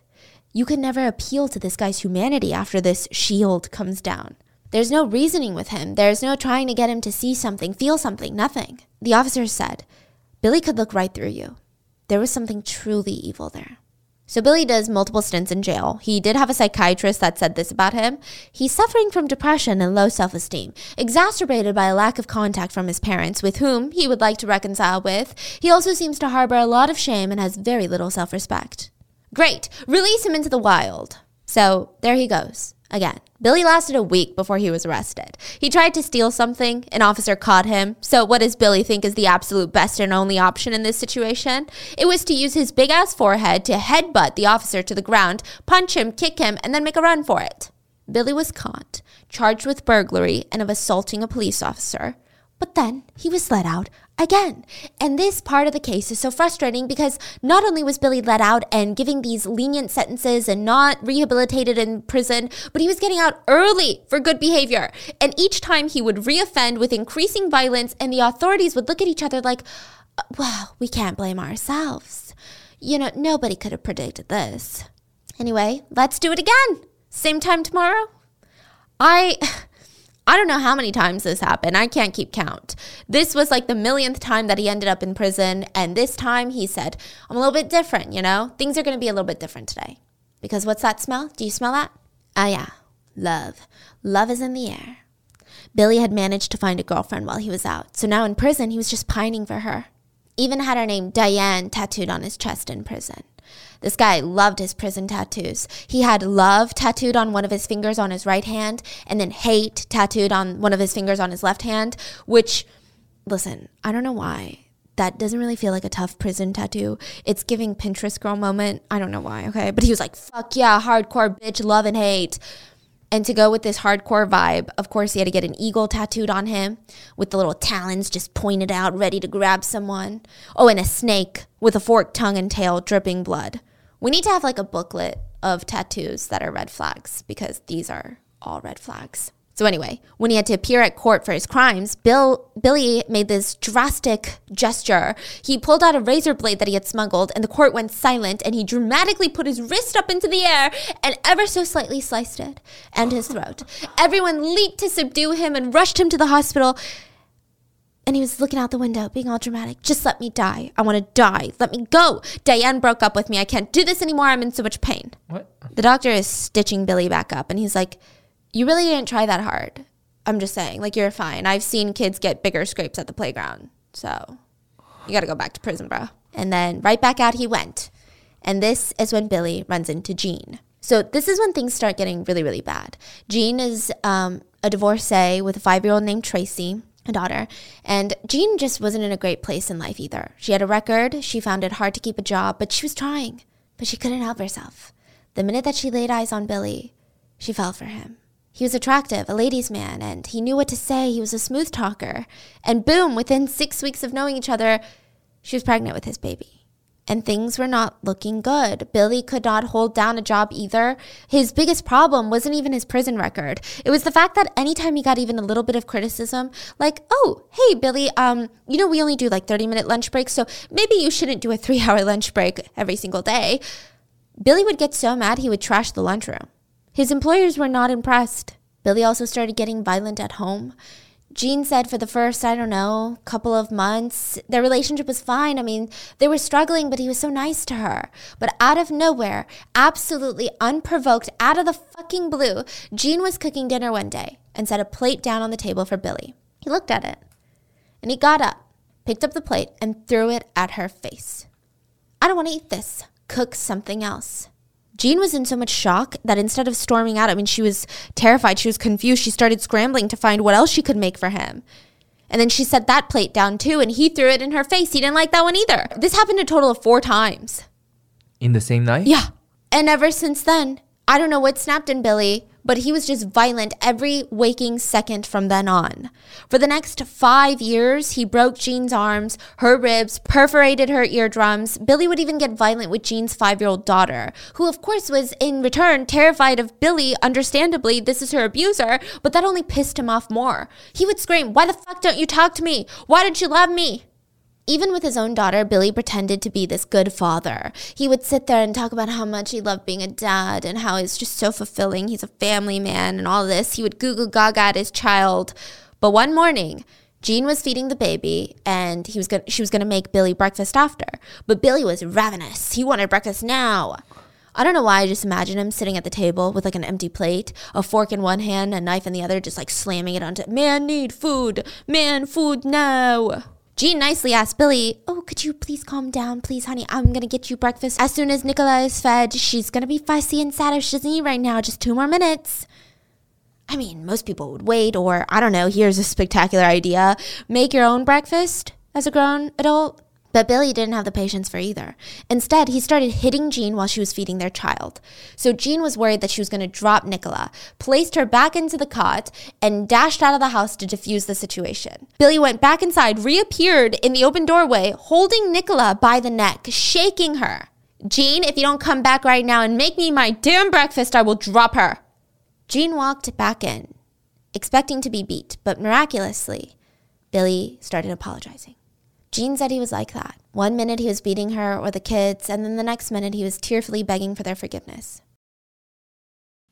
You can never appeal to this guy's humanity after this shield comes down. There's no reasoning with him. There's no trying to get him to see something, feel something, nothing. The officers said, Billy could look right through you. There was something truly evil there. So Billy does multiple stints in jail. He did have a psychiatrist that said this about him. He's suffering from depression and low self-esteem, exacerbated by a lack of contact from his parents, with whom he would like to reconcile with. He also seems to harbor a lot of shame and has very little self-respect. Great. Release him into the wild. So there he goes. Again, Billy lasted a week before he was arrested. He tried to steal something, an officer caught him. So, what does Billy think is the absolute best and only option in this situation? It was to use his big ass forehead to headbutt the officer to the ground, punch him, kick him, and then make a run for it. Billy was caught, charged with burglary and of assaulting a police officer. But then he was let out again. And this part of the case is so frustrating because not only was Billy let out and giving these lenient sentences and not rehabilitated in prison, but he was getting out early for good behavior. And each time he would reoffend with increasing violence, and the authorities would look at each other like, uh, well, we can't blame ourselves. You know, nobody could have predicted this. Anyway, let's do it again. Same time tomorrow. I. I don't know how many times this happened. I can't keep count. This was like the millionth time that he ended up in prison. And this time he said, I'm a little bit different, you know? Things are going to be a little bit different today. Because what's that smell? Do you smell that? Ah, yeah. Love. Love is in the air. Billy had managed to find a girlfriend while he was out. So now in prison, he was just pining for her. Even had her name Diane tattooed on his chest in prison. This guy loved his prison tattoos. He had love tattooed on one of his fingers on his right hand, and then hate tattooed on one of his fingers on his left hand, which, listen, I don't know why. That doesn't really feel like a tough prison tattoo. It's giving Pinterest girl moment. I don't know why, okay? But he was like, fuck yeah, hardcore bitch, love and hate. And to go with this hardcore vibe, of course, he had to get an eagle tattooed on him with the little talons just pointed out, ready to grab someone. Oh, and a snake with a forked tongue and tail dripping blood. We need to have like a booklet of tattoos that are red flags because these are all red flags. So anyway, when he had to appear at court for his crimes, Bill Billy made this drastic gesture. He pulled out a razor blade that he had smuggled, and the court went silent, and he dramatically put his wrist up into the air and ever so slightly sliced it and his throat. Everyone leaped to subdue him and rushed him to the hospital. And he was looking out the window, being all dramatic. Just let me die. I want to die. Let me go. Diane broke up with me. I can't do this anymore. I'm in so much pain. What? The doctor is stitching Billy back up, and he's like, you really didn't try that hard. I'm just saying, like, you're fine. I've seen kids get bigger scrapes at the playground. So you got to go back to prison, bro. And then right back out he went. And this is when Billy runs into Jean. So this is when things start getting really, really bad. Jean is um, a divorcee with a five year old named Tracy, a daughter. And Jean just wasn't in a great place in life either. She had a record. She found it hard to keep a job, but she was trying. But she couldn't help herself. The minute that she laid eyes on Billy, she fell for him. He was attractive, a ladies' man, and he knew what to say. He was a smooth talker. And boom, within six weeks of knowing each other, she was pregnant with his baby. And things were not looking good. Billy could not hold down a job either. His biggest problem wasn't even his prison record. It was the fact that anytime he got even a little bit of criticism, like, oh, hey, Billy, um, you know, we only do like 30 minute lunch breaks, so maybe you shouldn't do a three hour lunch break every single day. Billy would get so mad he would trash the lunchroom. His employers were not impressed. Billy also started getting violent at home. Jean said for the first, I don't know, couple of months, their relationship was fine. I mean, they were struggling, but he was so nice to her. But out of nowhere, absolutely unprovoked, out of the fucking blue, Jean was cooking dinner one day and set a plate down on the table for Billy. He looked at it and he got up, picked up the plate, and threw it at her face. I don't want to eat this. Cook something else. Jean was in so much shock that instead of storming out, I mean, she was terrified. She was confused. She started scrambling to find what else she could make for him. And then she set that plate down too, and he threw it in her face. He didn't like that one either. This happened a total of four times. In the same night? Yeah. And ever since then, I don't know what snapped in Billy, but he was just violent every waking second from then on. For the next five years, he broke Jean's arms, her ribs, perforated her eardrums. Billy would even get violent with Jean's five year old daughter, who, of course, was in return terrified of Billy. Understandably, this is her abuser, but that only pissed him off more. He would scream, Why the fuck don't you talk to me? Why don't you love me? Even with his own daughter, Billy pretended to be this good father. He would sit there and talk about how much he loved being a dad and how it's just so fulfilling. He's a family man and all this. He would goo goo gaga at his child. But one morning, Jean was feeding the baby and he was gonna, she was going to make Billy breakfast after. But Billy was ravenous. He wanted breakfast now. I don't know why I just imagine him sitting at the table with like an empty plate, a fork in one hand, a knife in the other, just like slamming it onto man need food, man food now. Jean nicely asked Billy, Oh, could you please calm down, please, honey? I'm gonna get you breakfast as soon as Nicola is fed. She's gonna be fussy and sad if she doesn't eat right now. Just two more minutes. I mean, most people would wait, or I don't know, here's a spectacular idea make your own breakfast as a grown adult. But Billy didn't have the patience for either. Instead, he started hitting Jean while she was feeding their child. So Jean was worried that she was going to drop Nicola, placed her back into the cot, and dashed out of the house to defuse the situation. Billy went back inside, reappeared in the open doorway, holding Nicola by the neck, shaking her. Jean, if you don't come back right now and make me my damn breakfast, I will drop her. Jean walked back in, expecting to be beat, but miraculously, Billy started apologizing. Jean said he was like that. One minute he was beating her or the kids, and then the next minute he was tearfully begging for their forgiveness.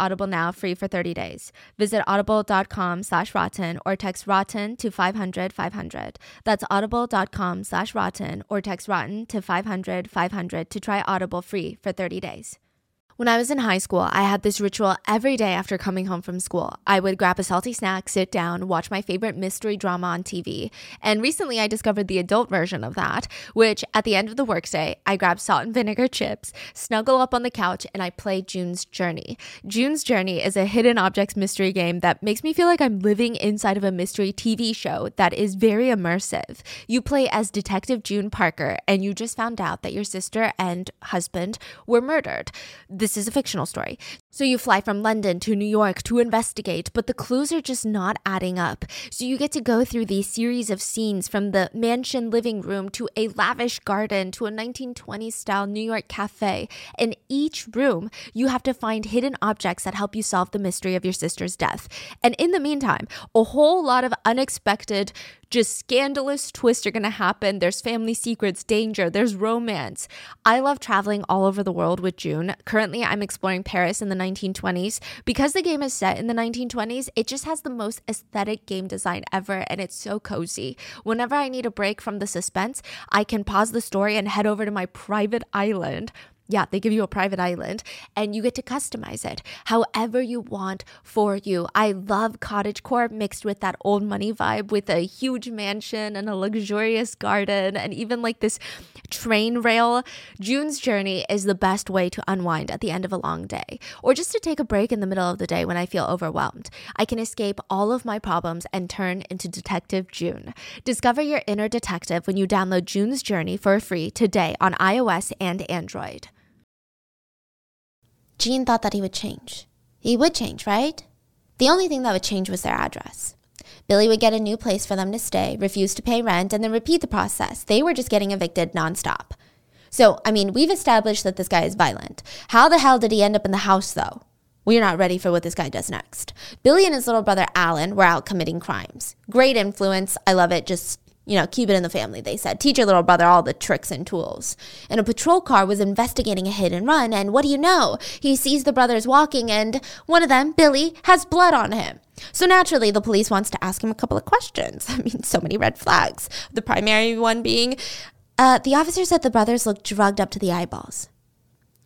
Audible now free for 30 days. Visit audible.com slash rotten or text rotten to 500 500. That's audible.com slash rotten or text rotten to 500 500 to try Audible free for 30 days. When I was in high school, I had this ritual every day after coming home from school. I would grab a salty snack, sit down, watch my favorite mystery drama on TV. And recently I discovered the adult version of that, which at the end of the workday, I grab salt and vinegar chips, snuggle up on the couch, and I play June's Journey. June's Journey is a hidden objects mystery game that makes me feel like I'm living inside of a mystery TV show that is very immersive. You play as Detective June Parker, and you just found out that your sister and husband were murdered. The this is a fictional story. So you fly from London to New York to investigate, but the clues are just not adding up. So you get to go through these series of scenes from the mansion living room to a lavish garden to a 1920s style New York cafe. In each room, you have to find hidden objects that help you solve the mystery of your sister's death. And in the meantime, a whole lot of unexpected just scandalous twists are going to happen. There's family secrets, danger, there's romance. I love traveling all over the world with June. Currently, I'm exploring Paris in the 1920s. Because the game is set in the 1920s, it just has the most aesthetic game design ever and it's so cozy. Whenever I need a break from the suspense, I can pause the story and head over to my private island yeah, they give you a private island and you get to customize it however you want for you. I love cottage core mixed with that old money vibe with a huge mansion and a luxurious garden and even like this train rail. June's journey is the best way to unwind at the end of a long day or just to take a break in the middle of the day when I feel overwhelmed. I can escape all of my problems and turn into Detective June. Discover your inner detective when you download June's Journey for free today on iOS and Android. Jean thought that he would change. He would change, right? The only thing that would change was their address. Billy would get a new place for them to stay, refuse to pay rent, and then repeat the process. They were just getting evicted nonstop. So, I mean, we've established that this guy is violent. How the hell did he end up in the house, though? We're not ready for what this guy does next. Billy and his little brother Alan were out committing crimes. Great influence. I love it. Just you know, keep it in the family, they said. Teach your little brother all the tricks and tools. And a patrol car was investigating a hit and run, and what do you know? He sees the brothers walking, and one of them, Billy, has blood on him. So naturally, the police wants to ask him a couple of questions. I mean, so many red flags. The primary one being uh, the officer said the brothers looked drugged up to the eyeballs.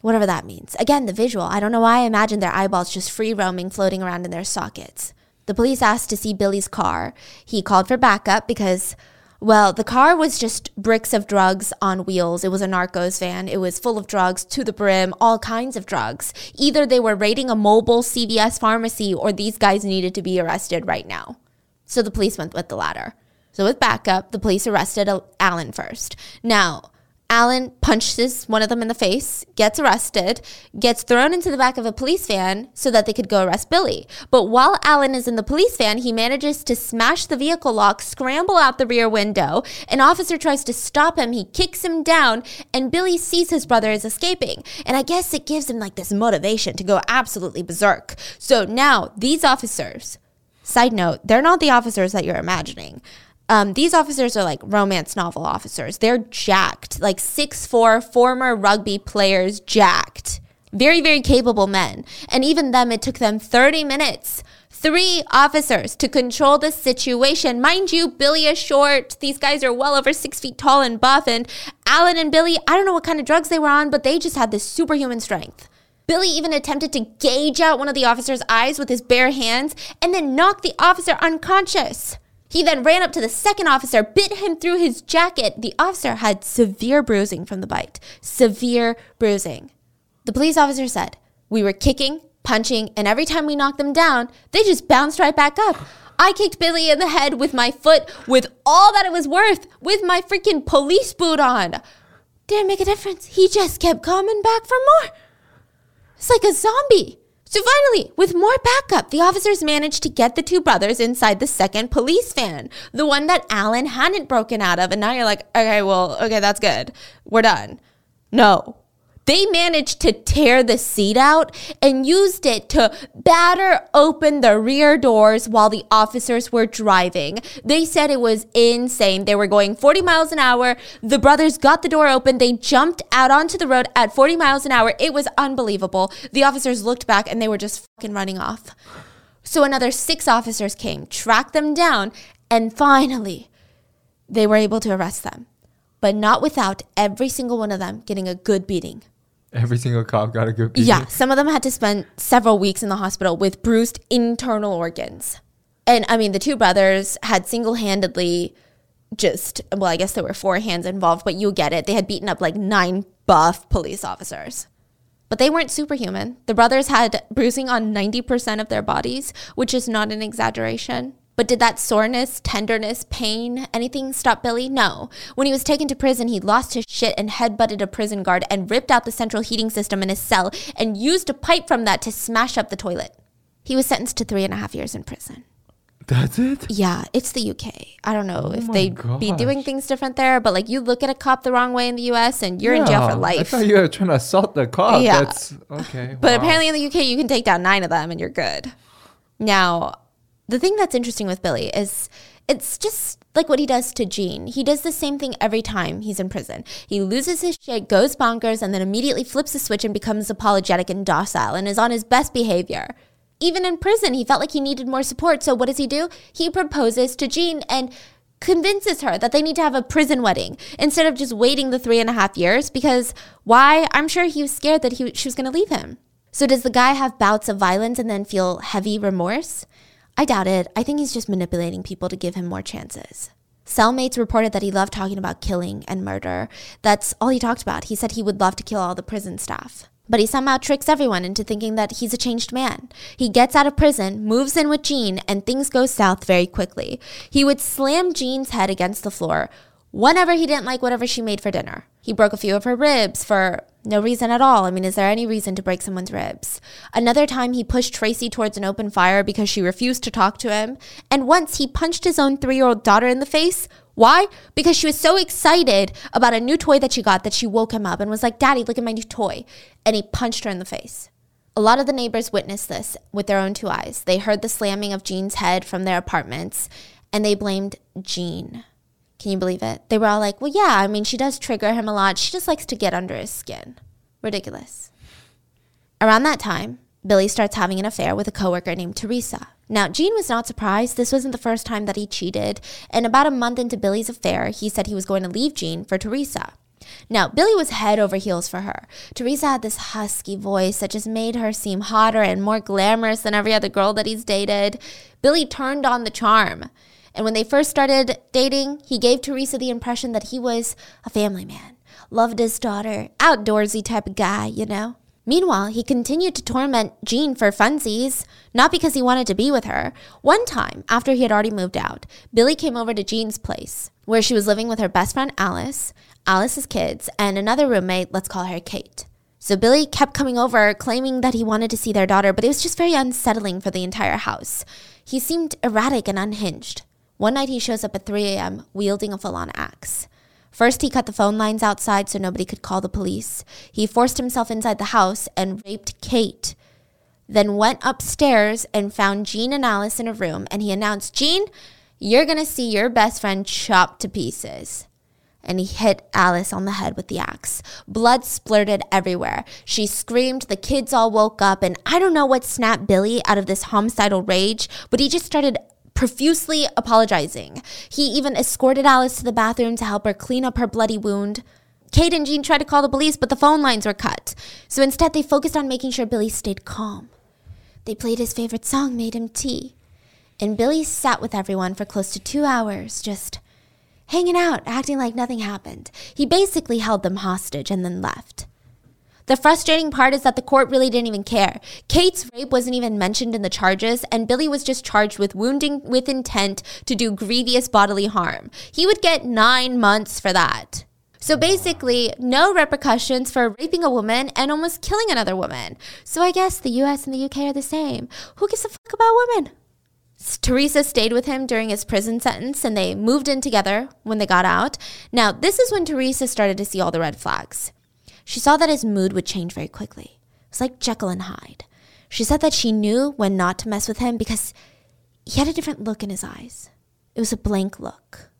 whatever that means. Again, the visual. I don't know why I imagine their eyeballs just free roaming, floating around in their sockets. The police asked to see Billy's car. He called for backup because, well, the car was just bricks of drugs on wheels. It was a Narcos van. It was full of drugs to the brim, all kinds of drugs. Either they were raiding a mobile CVS pharmacy or these guys needed to be arrested right now. So the police went with the latter. So with backup, the police arrested Alan first. Now, Alan punches one of them in the face, gets arrested, gets thrown into the back of a police van so that they could go arrest Billy. But while Alan is in the police van, he manages to smash the vehicle lock, scramble out the rear window. An officer tries to stop him, he kicks him down, and Billy sees his brother is escaping. And I guess it gives him like this motivation to go absolutely berserk. So now these officers, side note, they're not the officers that you're imagining. Um, these officers are like romance novel officers. They're jacked, like six four former rugby players, jacked. Very, very capable men. And even them, it took them 30 minutes, three officers to control the situation. Mind you, Billy is short. These guys are well over six feet tall and buff. And Alan and Billy, I don't know what kind of drugs they were on, but they just had this superhuman strength. Billy even attempted to gauge out one of the officer's eyes with his bare hands and then knock the officer unconscious. He then ran up to the second officer, bit him through his jacket. The officer had severe bruising from the bite. Severe bruising. The police officer said, We were kicking, punching, and every time we knocked them down, they just bounced right back up. I kicked Billy in the head with my foot with all that it was worth, with my freaking police boot on. Didn't make a difference. He just kept coming back for more. It's like a zombie. So finally, with more backup, the officers managed to get the two brothers inside the second police van, the one that Alan hadn't broken out of. And now you're like, okay, well, okay, that's good. We're done. No, they managed to tear the seat out and used it to batter open the rear doors while the officers were driving. They said it was insane. They were going 40 miles an hour. The brothers got the door open. They jumped out onto the road at 40 miles an hour. It was unbelievable. The officers looked back and they were just fucking running off. So another six officers came, tracked them down, and finally, they were able to arrest them. But not without every single one of them getting a good beating. Every single cop got a good beating. Yeah, some of them had to spend several weeks in the hospital with bruised internal organs. And I mean, the two brothers had single handedly just, well, I guess there were four hands involved, but you get it. They had beaten up like nine buff police officers. But they weren't superhuman. The brothers had bruising on 90% of their bodies, which is not an exaggeration. But did that soreness, tenderness, pain, anything stop Billy? No. When he was taken to prison, he lost his shit and headbutted a prison guard and ripped out the central heating system in his cell and used a pipe from that to smash up the toilet. He was sentenced to three and a half years in prison. That's it? Yeah, it's the UK. I don't know Oh if they'd be doing things different there, but like you look at a cop the wrong way in the US and you're in jail Yeah, for I life. thought you were trying to assault the cop. Yeah. That's okay. But wow. apparently in the UK, you can take down nine of them and you're good. Now, the thing that's interesting with Billy is it's just like what he does to Jean. He does the same thing every time he's in prison. He loses his shit, goes bonkers, and then immediately flips the switch and becomes apologetic and docile and is on his best behavior. Even in prison, he felt like he needed more support. So what does he do? He proposes to Jean and convinces her that they need to have a prison wedding instead of just waiting the three and a half years. Because why? I'm sure he was scared that he, she was going to leave him. So does the guy have bouts of violence and then feel heavy remorse? I doubt it. I think he's just manipulating people to give him more chances. Cellmates reported that he loved talking about killing and murder. That's all he talked about. He said he would love to kill all the prison staff. But he somehow tricks everyone into thinking that he's a changed man. He gets out of prison, moves in with Jean, and things go south very quickly. He would slam Jean's head against the floor whenever he didn't like whatever she made for dinner. He broke a few of her ribs for no reason at all. I mean, is there any reason to break someone's ribs? Another time, he pushed Tracy towards an open fire because she refused to talk to him. And once, he punched his own three year old daughter in the face. Why? Because she was so excited about a new toy that she got that she woke him up and was like, Daddy, look at my new toy. And he punched her in the face. A lot of the neighbors witnessed this with their own two eyes. They heard the slamming of Jean's head from their apartments and they blamed Jean. Can you believe it? They were all like, well, yeah, I mean, she does trigger him a lot. She just likes to get under his skin. Ridiculous. Around that time, Billy starts having an affair with a coworker named Teresa. Now, Jean was not surprised. This wasn't the first time that he cheated. And about a month into Billy's affair, he said he was going to leave Jean for Teresa. Now, Billy was head over heels for her. Teresa had this husky voice that just made her seem hotter and more glamorous than every other girl that he's dated. Billy turned on the charm. And when they first started dating, he gave Teresa the impression that he was a family man, loved his daughter, outdoorsy type of guy, you know? Meanwhile, he continued to torment Jean for funsies, not because he wanted to be with her. One time, after he had already moved out, Billy came over to Jean's place, where she was living with her best friend Alice, Alice's kids, and another roommate, let's call her Kate. So Billy kept coming over, claiming that he wanted to see their daughter, but it was just very unsettling for the entire house. He seemed erratic and unhinged. One night he shows up at 3 a.m. wielding a full on axe. First, he cut the phone lines outside so nobody could call the police. He forced himself inside the house and raped Kate. Then went upstairs and found Jean and Alice in a room and he announced, Jean, you're to see your best friend chopped to pieces. And he hit Alice on the head with the axe. Blood splurted everywhere. She screamed, the kids all woke up, and I don't know what snapped Billy out of this homicidal rage, but he just started profusely apologizing. He even escorted Alice to the bathroom to help her clean up her bloody wound. Kate and Jean tried to call the police, but the phone lines were cut. So instead, they focused on making sure Billy stayed calm. They played his favorite song, made him tea. And Billy sat with everyone for close to two hours, just hanging out, acting like nothing happened. He basically held them hostage and then left. The frustrating part is that the court really didn't even care. Kate's rape wasn't even mentioned in the charges, and Billy was just charged with wounding with intent to do grievous bodily harm. He would get nine months for that. So basically, no repercussions for raping a woman and almost killing another woman. So I guess the US and the UK are the same. Who gives a fuck about women? Teresa stayed with him during his prison sentence and they moved in together when they got out. Now, this is when Teresa started to see all the red flags. She saw that his mood would change very quickly. It was like Jekyll and Hyde. She said that she knew when not to mess with him because he had a different look in his eyes. It was a blank look,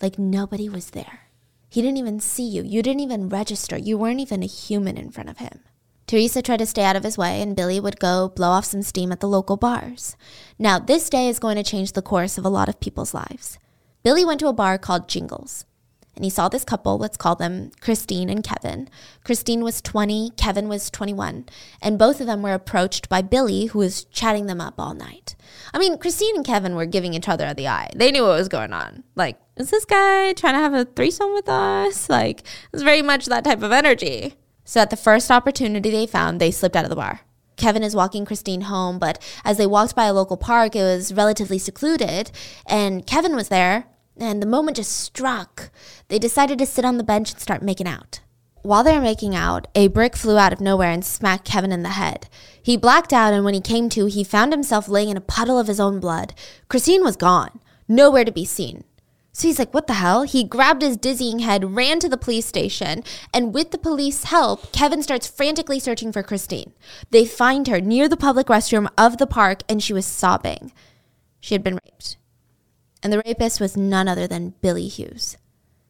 like nobody was there. He didn't even see you. You didn't even register. You weren't even a human in front of him. Teresa tried to stay out of his way, and Billy would go blow off some steam at the local bars. Now, this day is going to change the course of a lot of people's lives. Billy went to a bar called Jingles and he saw this couple, let's call them Christine and Kevin. Christine was 20, Kevin was 21, and both of them were approached by Billy, who was chatting them up all night. I mean, Christine and Kevin were giving each other the eye. They knew what was going on. Like, is this guy trying to have a threesome with us? Like, it was very much that type of energy. So at the first opportunity they found, they slipped out of the bar. Kevin is walking Christine home, but as they walked by a local park, it was relatively secluded, and Kevin was there and the moment just struck. They decided to sit on the bench and start making out. While they were making out, a brick flew out of nowhere and smacked Kevin in the head. He blacked out, and when he came to, he found himself laying in a puddle of his own blood. Christine was gone, nowhere to be seen. So he's like, what the hell? He grabbed his dizzying head, ran to the police station, and with the police help, Kevin starts frantically searching for Christine. They find her near the public restroom of the park, and she was sobbing. She had been raped and the rapist was none other than Billy Hughes.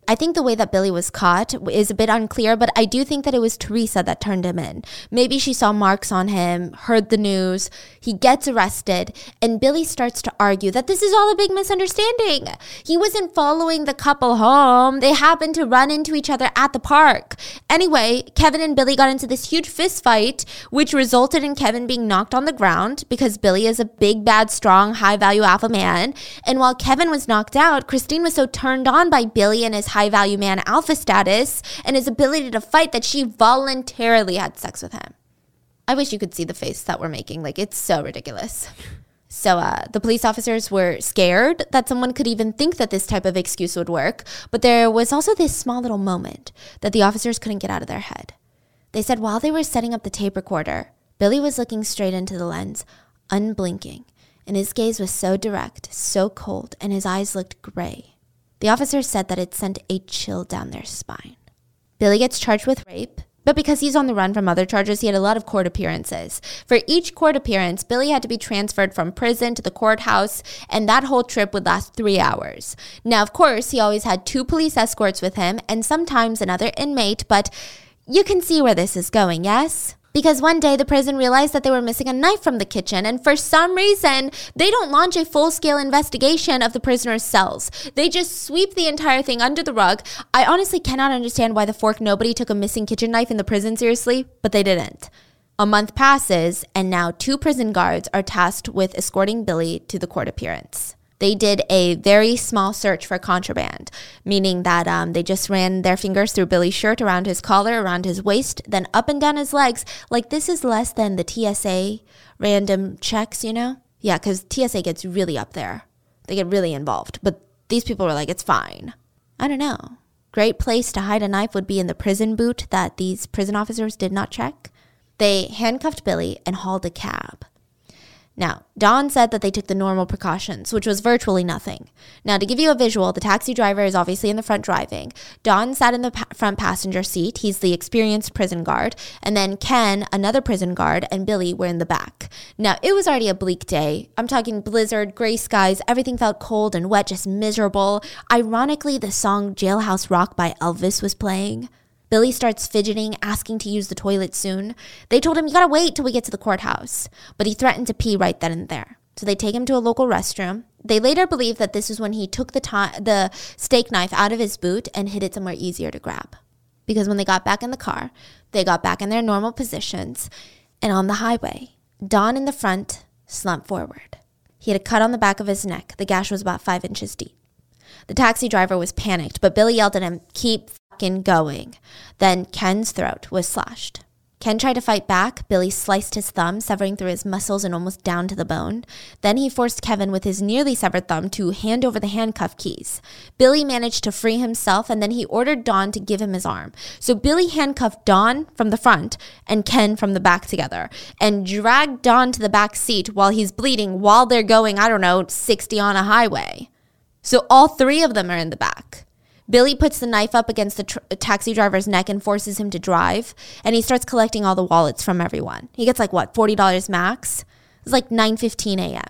I think the way that Billy was caught is a bit unclear, but I do think that it was Teresa that turned him in. Maybe she saw marks on him, heard the news, he gets arrested, and Billy starts to argue that this is all a big misunderstanding. He wasn't following the couple home, they happened to run into each other at the park. Anyway, Kevin and Billy got into this huge fist fight, which resulted in Kevin being knocked on the ground because Billy is a big, bad, strong, high value alpha man. And while Kevin was knocked out, Christine was so turned on by Billy and his high value man alpha status and his ability to fight that she voluntarily had sex with him. I wish you could see the face that we're making. Like, it's so ridiculous. So uh, the police officers were scared that someone could even think that this type of excuse would work. But there was also this small little moment that the officers couldn't get out of their head. They said while they were setting up the tape recorder, Billy was looking straight into the lens, unblinking, and his gaze was so direct, so cold, and his eyes looked gray. The officer said that it sent a chill down their spine. Billy gets charged with rape, but because he's on the run from other charges, he had a lot of court appearances. For each court appearance, Billy had to be transferred from prison to the courthouse, and that whole trip would last three hours. Now, of course, he always had two police escorts with him and sometimes another inmate, but you can see where this is going, yes? Because one day the prison realized that they were missing a knife from the kitchen, and for some reason, they don't launch a full scale investigation of the prisoner's cells. They just sweep the entire thing under the rug. I honestly cannot understand why the fork nobody took a missing kitchen knife in the prison seriously, but they didn't. A month passes, and now two prison guards are tasked with escorting Billy to the court appearance they did a very small search for contraband, meaning that um, they just ran their fingers through Billy's shirt, around his collar, around his waist, then up and down his legs. Like this is less than the TSA random checks, you know? Yeah, because TSA gets really up there. They get really involved. But these people were like, it's fine. I don't know. Great place to hide a knife would be in the prison boot that these prison officers did not check. They handcuffed Billy and hauled a cab. Now, Don said that they took the normal precautions, which was virtually nothing. Now, to give you a visual, the taxi driver is obviously in the front driving. Don sat in the pa- front passenger seat. He's the experienced prison guard. And then Ken, another prison guard, and Billy were in the back. Now, it was already a bleak day. I'm talking blizzard, gray skies. Everything felt cold and wet, just miserable. Ironically, the song Jailhouse Rock by Elvis was playing. Billy starts fidgeting, asking to use the toilet soon. They told him, You gotta wait till we get to the courthouse. But he threatened to pee right then and there. So they take him to a local restroom. They later believe that this is when he took the, to- the steak knife out of his boot and hid it somewhere easier to grab. Because when they got back in the car, they got back in their normal positions. And on the highway, Don in the front slumped forward. He had a cut on the back of his neck. The gash was about five inches deep. The taxi driver was panicked, but Billy yelled at him, Keep fucking going. Then Ken's throat was slashed. Ken tried to fight back. Billy sliced his thumb, severing through his muscles and almost down to the bone. Then he forced Kevin with his nearly severed thumb to hand over the handcuff keys. Billy managed to free himself and then he ordered Don to give him his arm. So Billy handcuffed Don from the front and Ken from the back together and dragged Don to the back seat while he's bleeding while they're going, I don't know, 60 on a highway. So all three of them are in the back. Billy puts the knife up against the tr- taxi driver's neck and forces him to drive. And he starts collecting all the wallets from everyone. He gets like what, $40 max? It's like 9:15 a.m.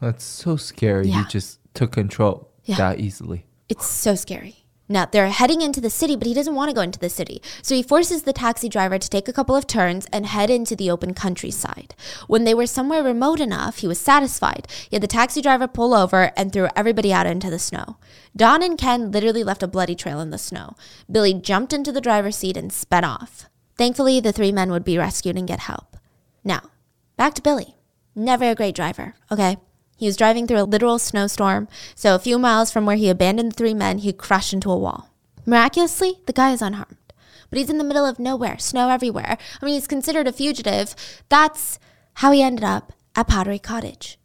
That's so scary. Yeah. You just took control Yeah. that easily. It's so scary. Now, they're heading into the city, but he doesn't want to go into the city. So he forces the taxi driver to take a couple of turns and head into the open countryside. When they were somewhere remote enough, he was satisfied. He had the taxi driver pull over and threw everybody out into the snow. Don and Ken literally left a bloody trail in the snow. Billy jumped into the driver's seat and sped off. Thankfully, the three men would be rescued and get help. Now, back to Billy. Never a great driver, okay? He was driving through a literal snowstorm, so a few miles from where he abandoned the three men, he crashed into a wall. Miraculously, the guy is unharmed. But he's in the middle of nowhere, snow everywhere. I mean, he's considered a fugitive. That's how he ended up at Pottery Cottage.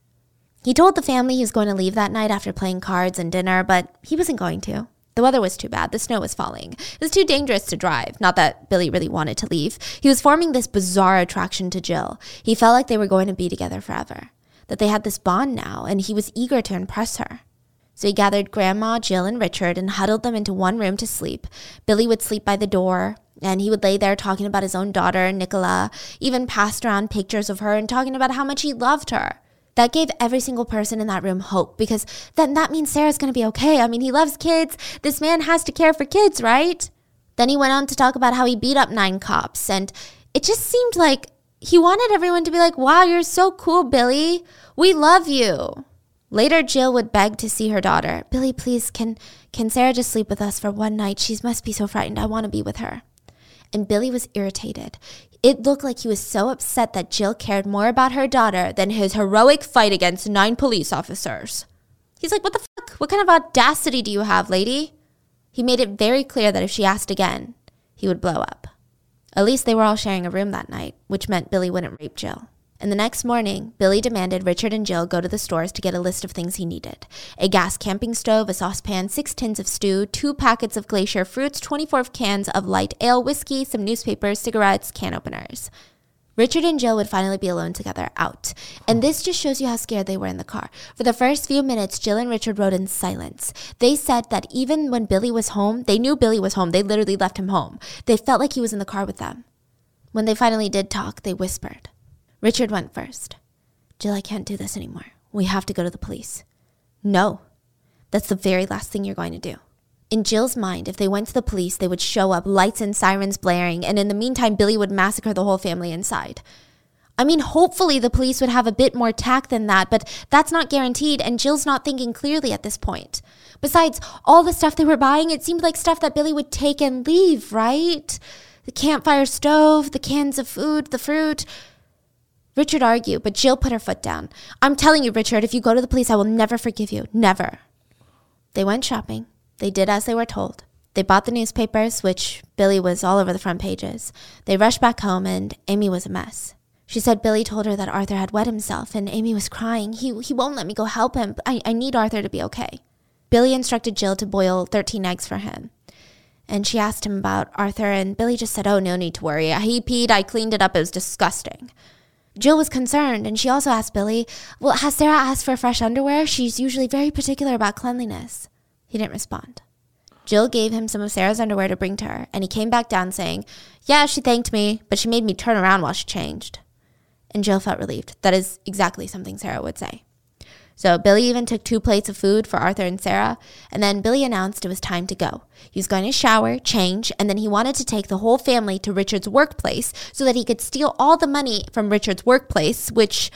He told the family he was going to leave that night after playing cards and dinner, but he wasn't going to. The weather was too bad. The snow was falling. It was too dangerous to drive. Not that Billy really wanted to leave. He was forming this bizarre attraction to Jill. He felt like they were going to be together forever that they had this bond now, and he was eager to impress her. So he gathered Grandma, Jill, and Richard and huddled them into one room to sleep. Billy would sleep by the door, and he would lay there talking about his own daughter, Nicola, even passed around pictures of her and talking about how much he loved her. That gave every single person in that room hope because then that means Sarah's going to be okay. I mean, he loves kids. This man has to care for kids, right? Then he went on to talk about how he beat up nine cops, and it just seemed like he wanted everyone to be like, wow, you're so cool, Billy. We love you. Later, Jill would beg to see her daughter. Billy, please, can, can Sarah just sleep with us for one night? She must be so frightened. I want to be with her. And Billy was irritated. It looked like he was so upset that Jill cared more about her daughter than his heroic fight against nine police officers. He's like, What the fuck? What kind of audacity do you have, lady? He made it very clear that if she asked again, he would blow up. At least they were all sharing a room that night, which meant Billy wouldn't rape Jill. And the next morning, Billy demanded Richard and Jill go to the stores to get a list of things he needed a gas camping stove, a saucepan, six tins of stew, two packets of glacier fruits, 24 cans of light ale, whiskey, some newspapers, cigarettes, can openers. Richard and Jill would finally be alone together out. And this just shows you how scared they were in the car. For the first few minutes, Jill and Richard rode in silence. They said that even when Billy was home, they knew Billy was home. They literally left him home. They felt like he was in the car with them. When they finally did talk, they whispered. Richard went first. Jill, I can't do this anymore. We have to go to the police. No. That's the very last thing you're going to do. In Jill's mind, if they went to the police, they would show up, lights and sirens blaring, and in the meantime, Billy would massacre the whole family inside. I mean, hopefully the police would have a bit more tact than that, but that's not guaranteed, and Jill's not thinking clearly at this point. Besides, all the stuff they were buying, it seemed like stuff that Billy would take and leave, right? The campfire stove, the cans of food, the fruit. Richard argued, but Jill put her foot down. I'm telling you, Richard, if you go to the police, I will never forgive you. Never. They went shopping. They did as they were told. They bought the newspapers, which Billy was all over the front pages. They rushed back home, and Amy was a mess. She said Billy told her that Arthur had wet himself, and Amy was crying. He, he won't let me go help him. I, I need Arthur to be okay. Billy instructed Jill to boil 13 eggs for him. And she asked him about Arthur, and Billy just said, Oh, no need to worry. He peed, I cleaned it up, it was disgusting. Jill was concerned, and she also asked Billy, Well, has Sarah asked for fresh underwear? She's usually very particular about cleanliness. He didn't respond. Jill gave him some of Sarah's underwear to bring to her, and he came back down saying, Yeah, she thanked me, but she made me turn around while she changed. And Jill felt relieved. That is exactly something Sarah would say. So Billy even took two plates of food for Arthur and Sarah, and then Billy announced it was time to go. He was going to shower, change, and then he wanted to take the whole family to Richard's workplace so that he could steal all the money from Richard's workplace, which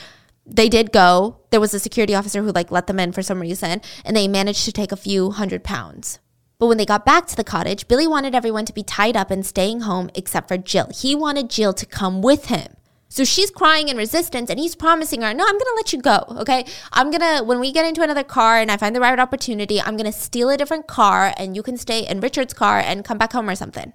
they did go. There was a security officer who like let them in for some reason, and they managed to take a few hundred pounds. But when they got back to the cottage, Billy wanted everyone to be tied up and staying home except for Jill. He wanted Jill to come with him. So she's crying in resistance, and he's promising her, No, I'm gonna let you go, okay? I'm gonna, when we get into another car and I find the right opportunity, I'm gonna steal a different car and you can stay in Richard's car and come back home or something.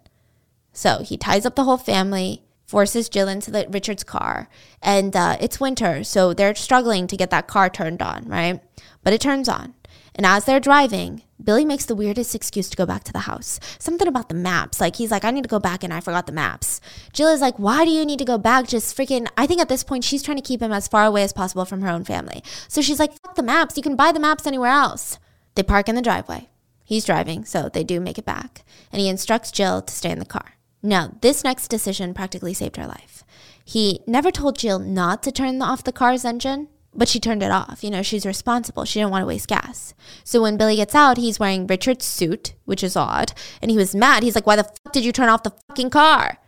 So he ties up the whole family, forces Jill into the Richard's car, and uh, it's winter, so they're struggling to get that car turned on, right? But it turns on. And as they're driving, Billy makes the weirdest excuse to go back to the house. Something about the maps. Like, he's like, I need to go back and I forgot the maps. Jill is like, Why do you need to go back? Just freaking. I think at this point, she's trying to keep him as far away as possible from her own family. So she's like, Fuck the maps. You can buy the maps anywhere else. They park in the driveway. He's driving, so they do make it back. And he instructs Jill to stay in the car. Now, this next decision practically saved her life. He never told Jill not to turn off the car's engine, but she turned it off. You know, she's responsible. She didn't want to waste gas. So when Billy gets out, he's wearing Richard's suit, which is odd. And he was mad. He's like, Why the fuck did you turn off the fucking car?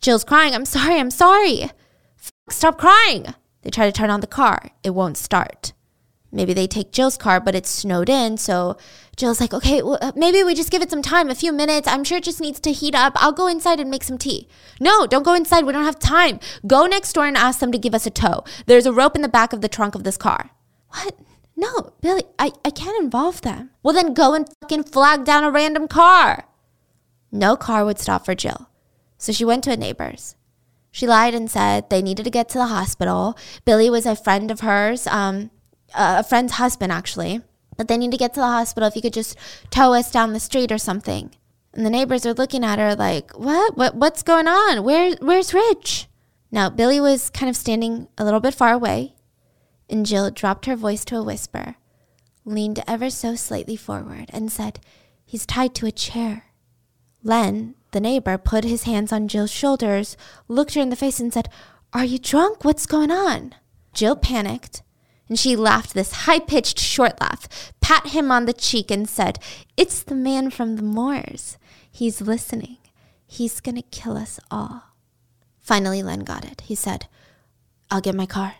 Jill's crying. I'm sorry. I'm sorry. Fuck, stop crying. They try to turn on the car. It won't start. Maybe they take Jill's car, but it's snowed in. So Jill's like, okay, well, uh, maybe we just give it some time, a few minutes. I'm sure it just needs to heat up. I'll go inside and make some tea. No, don't go inside. We don't have time. Go next door and ask them to give us a tow. There's a rope in the back of the trunk of this car. What? No, Billy, I, I can't involve them. Well, then go and fucking flag down a random car. No car would stop for Jill. So she went to a neighbor's. She lied and said they needed to get to the hospital. Billy was a friend of hers, um, a friend's husband, actually but they need to get to the hospital if you could just tow us down the street or something. And the neighbors are looking at her like, what? What what's going on? Where where's Rich? Now Billy was kind of standing a little bit far away, and Jill dropped her voice to a whisper, leaned ever so slightly forward, and said, He's tied to a chair. Len, the neighbor, put his hands on Jill's shoulders, looked her in the face, and said, Are you drunk? What's going on? Jill panicked and she laughed this high pitched short laugh, pat him on the cheek, and said, It's the man from the moors. He's listening. He's going to kill us all. Finally, Len got it. He said, I'll get my car.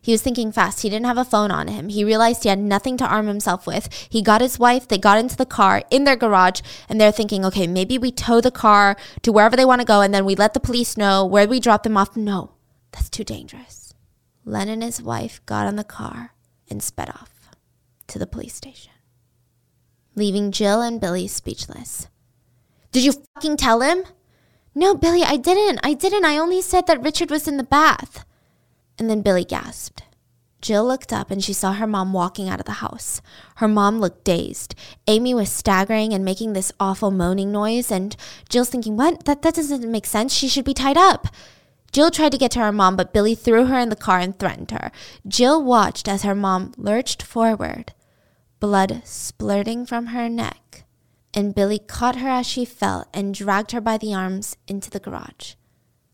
He was thinking fast. He didn't have a phone on him. He realized he had nothing to arm himself with. He got his wife, they got into the car in their garage, and they're thinking, okay, maybe we tow the car to wherever they want to go, and then we let the police know where we drop them off. No, that's too dangerous. Len and his wife got on the car and sped off to the police station, leaving Jill and Billy speechless. Did you fucking tell him? No, Billy, I didn't. I didn't. I only said that Richard was in the bath. And then Billy gasped. Jill looked up and she saw her mom walking out of the house. Her mom looked dazed. Amy was staggering and making this awful moaning noise, and Jill's thinking, What? That, that doesn't make sense. She should be tied up. Jill tried to get to her mom, but Billy threw her in the car and threatened her. Jill watched as her mom lurched forward, blood splurting from her neck, and Billy caught her as she fell and dragged her by the arms into the garage.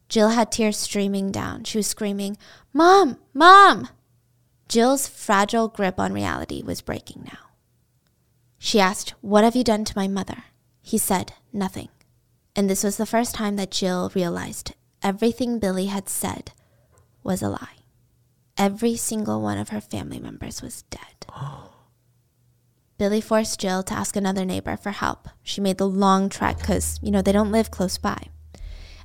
Jill had tears streaming down. She was screaming, Mom! Mom! Jill's fragile grip on reality was breaking now. She asked, What have you done to my mother? He said, Nothing. And this was the first time that Jill realized everything Billy had said was a lie. Every single one of her family members was dead. Billy forced Jill to ask another neighbor for help. She made the long trek because, you know, they don't live close by.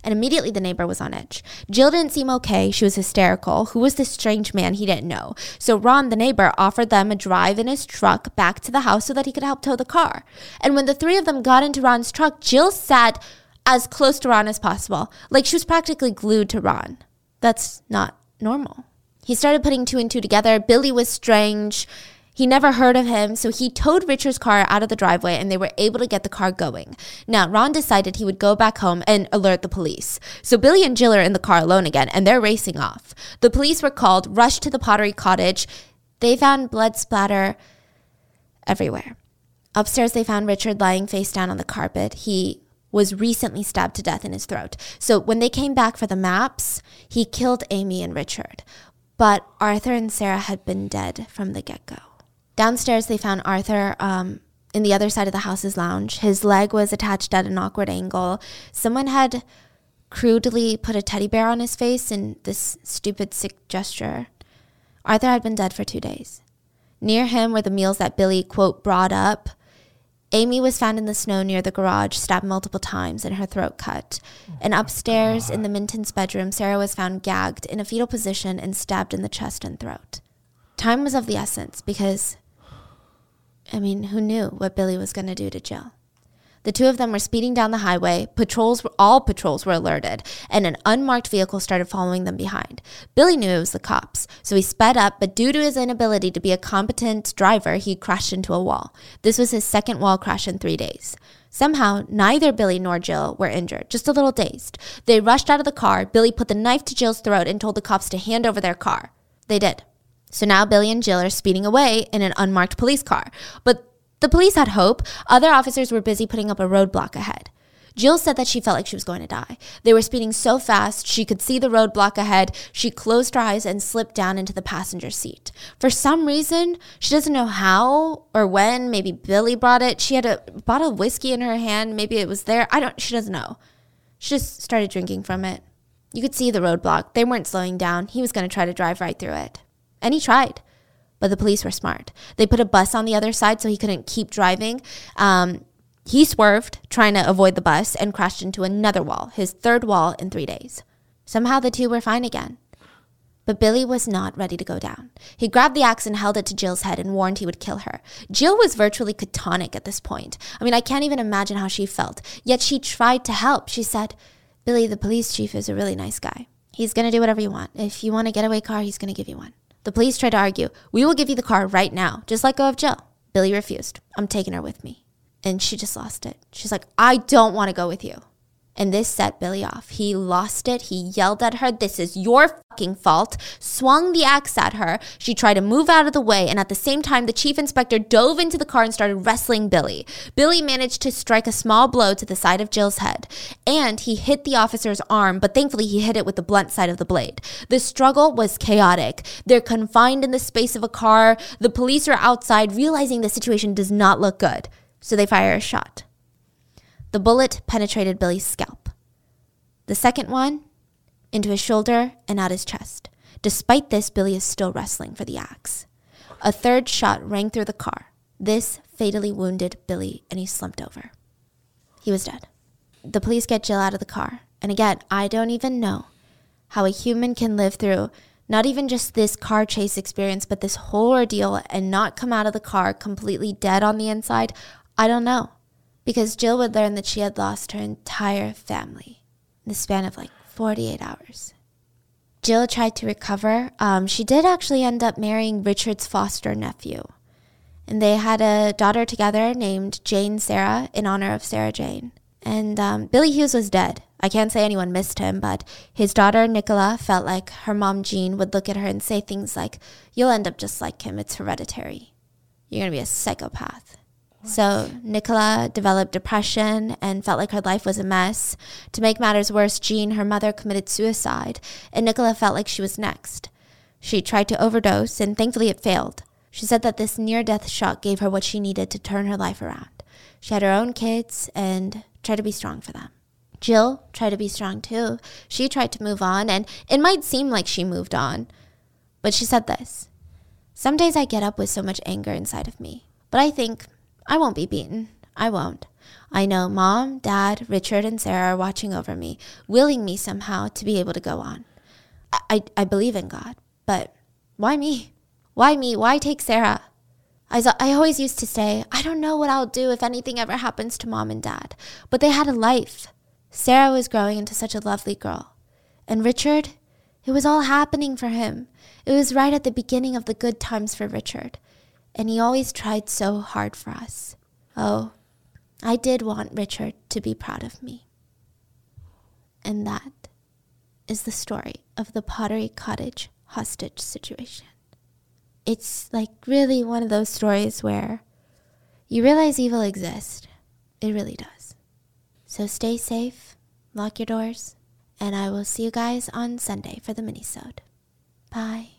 And immediately the neighbor was on edge. Jill didn't seem okay. She was hysterical. Who was this strange man he didn't know? So Ron, the neighbor, offered them a drive in his truck back to the house so that he could help tow the car. And when the three of them got into Ron's truck, Jill sat as close to Ron as possible, like she was practically glued to Ron. That's not normal. He started putting two and two together. Billy was strange. He never heard of him, so he towed Richard's car out of the driveway and they were able to get the car going. Now, Ron decided he would go back home and alert the police. So Billy and Jill are in the car alone again and they're racing off. The police were called, rushed to the pottery cottage. They found blood splatter everywhere. Upstairs, they found Richard lying face down on the carpet. He was recently stabbed to death in his throat. So when they came back for the maps, he killed Amy and Richard. But Arthur and Sarah had been dead from the get go. Downstairs, they found Arthur um, in the other side of the house's lounge. His leg was attached at an awkward angle. Someone had crudely put a teddy bear on his face in this stupid, sick gesture. Arthur had been dead for two days. Near him were the meals that Billy, quote, brought up Amy was found in the snow near the garage, stabbed multiple times and her throat cut. And upstairs in the Mintons' bedroom, Sarah was found gagged in a fetal position and stabbed in the chest and throat. Time was of the essence because, I mean, who knew what Billy was going to do to Jill? The two of them were speeding down the highway. Patrols, were, all patrols were alerted, and an unmarked vehicle started following them behind. Billy knew it was the cops, so he sped up, but due to his inability to be a competent driver, he crashed into a wall. This was his second wall crash in three days. Somehow, neither Billy nor Jill were injured, just a little dazed. They rushed out of the car. Billy put the knife to Jill's throat and told the cops to hand over their car. They did. So now Billy and Jill are speeding away in an unmarked police car. But the police had hope. Other officers were busy putting up a roadblock ahead. Jill said that she felt like she was going to die. They were speeding so fast, she could see the roadblock ahead. She closed her eyes and slipped down into the passenger seat. For some reason, she doesn't know how or when, maybe Billy brought it. She had a bottle of whiskey in her hand, maybe it was there. I don't she doesn't know. She just started drinking from it. You could see the roadblock. They weren't slowing down. He was going to try to drive right through it. And he tried. But the police were smart. They put a bus on the other side so he couldn't keep driving. Um, he swerved, trying to avoid the bus, and crashed into another wall, his third wall in three days. Somehow the two were fine again. But Billy was not ready to go down. He grabbed the axe and held it to Jill's head and warned he would kill her. Jill was virtually catonic at this point. I mean, I can't even imagine how she felt. Yet she tried to help. She said, Billy, the police chief, is a really nice guy. He's going to do whatever you want. If you want a getaway car, he's going to give you one. The police tried to argue, We will give you the car right now. Just let go of Jill. Billy refused. I'm taking her with me. And she just lost it. She's like, I don't want to go with you. And this set Billy off. He lost it. He yelled at her, This is your fucking fault. Swung the axe at her. She tried to move out of the way. And at the same time, the chief inspector dove into the car and started wrestling Billy. Billy managed to strike a small blow to the side of Jill's head. And he hit the officer's arm, but thankfully he hit it with the blunt side of the blade. The struggle was chaotic. They're confined in the space of a car. The police are outside, realizing the situation does not look good. So they fire a shot. The bullet penetrated Billy's scalp. The second one into his shoulder and out his chest. Despite this, Billy is still wrestling for the axe. A third shot rang through the car. This fatally wounded Billy and he slumped over. He was dead. The police get Jill out of the car. And again, I don't even know how a human can live through not even just this car chase experience, but this whole ordeal and not come out of the car completely dead on the inside. I don't know because Jill would learn that she had lost her entire family in the span of like 48 hours. Jill tried to recover. Um, she did actually end up marrying Richard's foster nephew. And they had a daughter together named Jane Sarah in honor of Sarah Jane. And um, Billy Hughes was dead. I can't say anyone missed him, but his daughter Nicola felt like her mom Jean would look at her and say things like, You'll end up just like him. It's hereditary. You're going to be a psychopath. So Nicola developed depression and felt like her life was a mess. To make matters worse, Jean, her mother, committed suicide, and Nicola felt like she was next. She tried to overdose, and thankfully it failed. She said that this near death shock gave her what she needed to turn her life around. She had her own kids and tried to be strong for them. Jill tried to be strong too. She tried to move on, and it might seem like she moved on. But she said this Some days I get up with so much anger inside of me, but I think I won't be beaten. I won't. I know mom, dad, Richard, and Sarah are watching over me, willing me somehow to be able to go on. I, I, I believe in God, but why me? Why me? Why take Sarah? I, I always used to say, I don't know what I'll do if anything ever happens to mom and dad, but they had a life. Sarah was growing into such a lovely girl. And Richard, it was all happening for him. It was right at the beginning of the good times for Richard. And he always tried so hard for us. Oh, I did want Richard to be proud of me. And that is the story of the Pottery Cottage hostage situation it's like really one of those stories where you realize evil exists. It really does. So stay safe, lock your doors, and I will see you guys on Sunday for the minisode. Bye.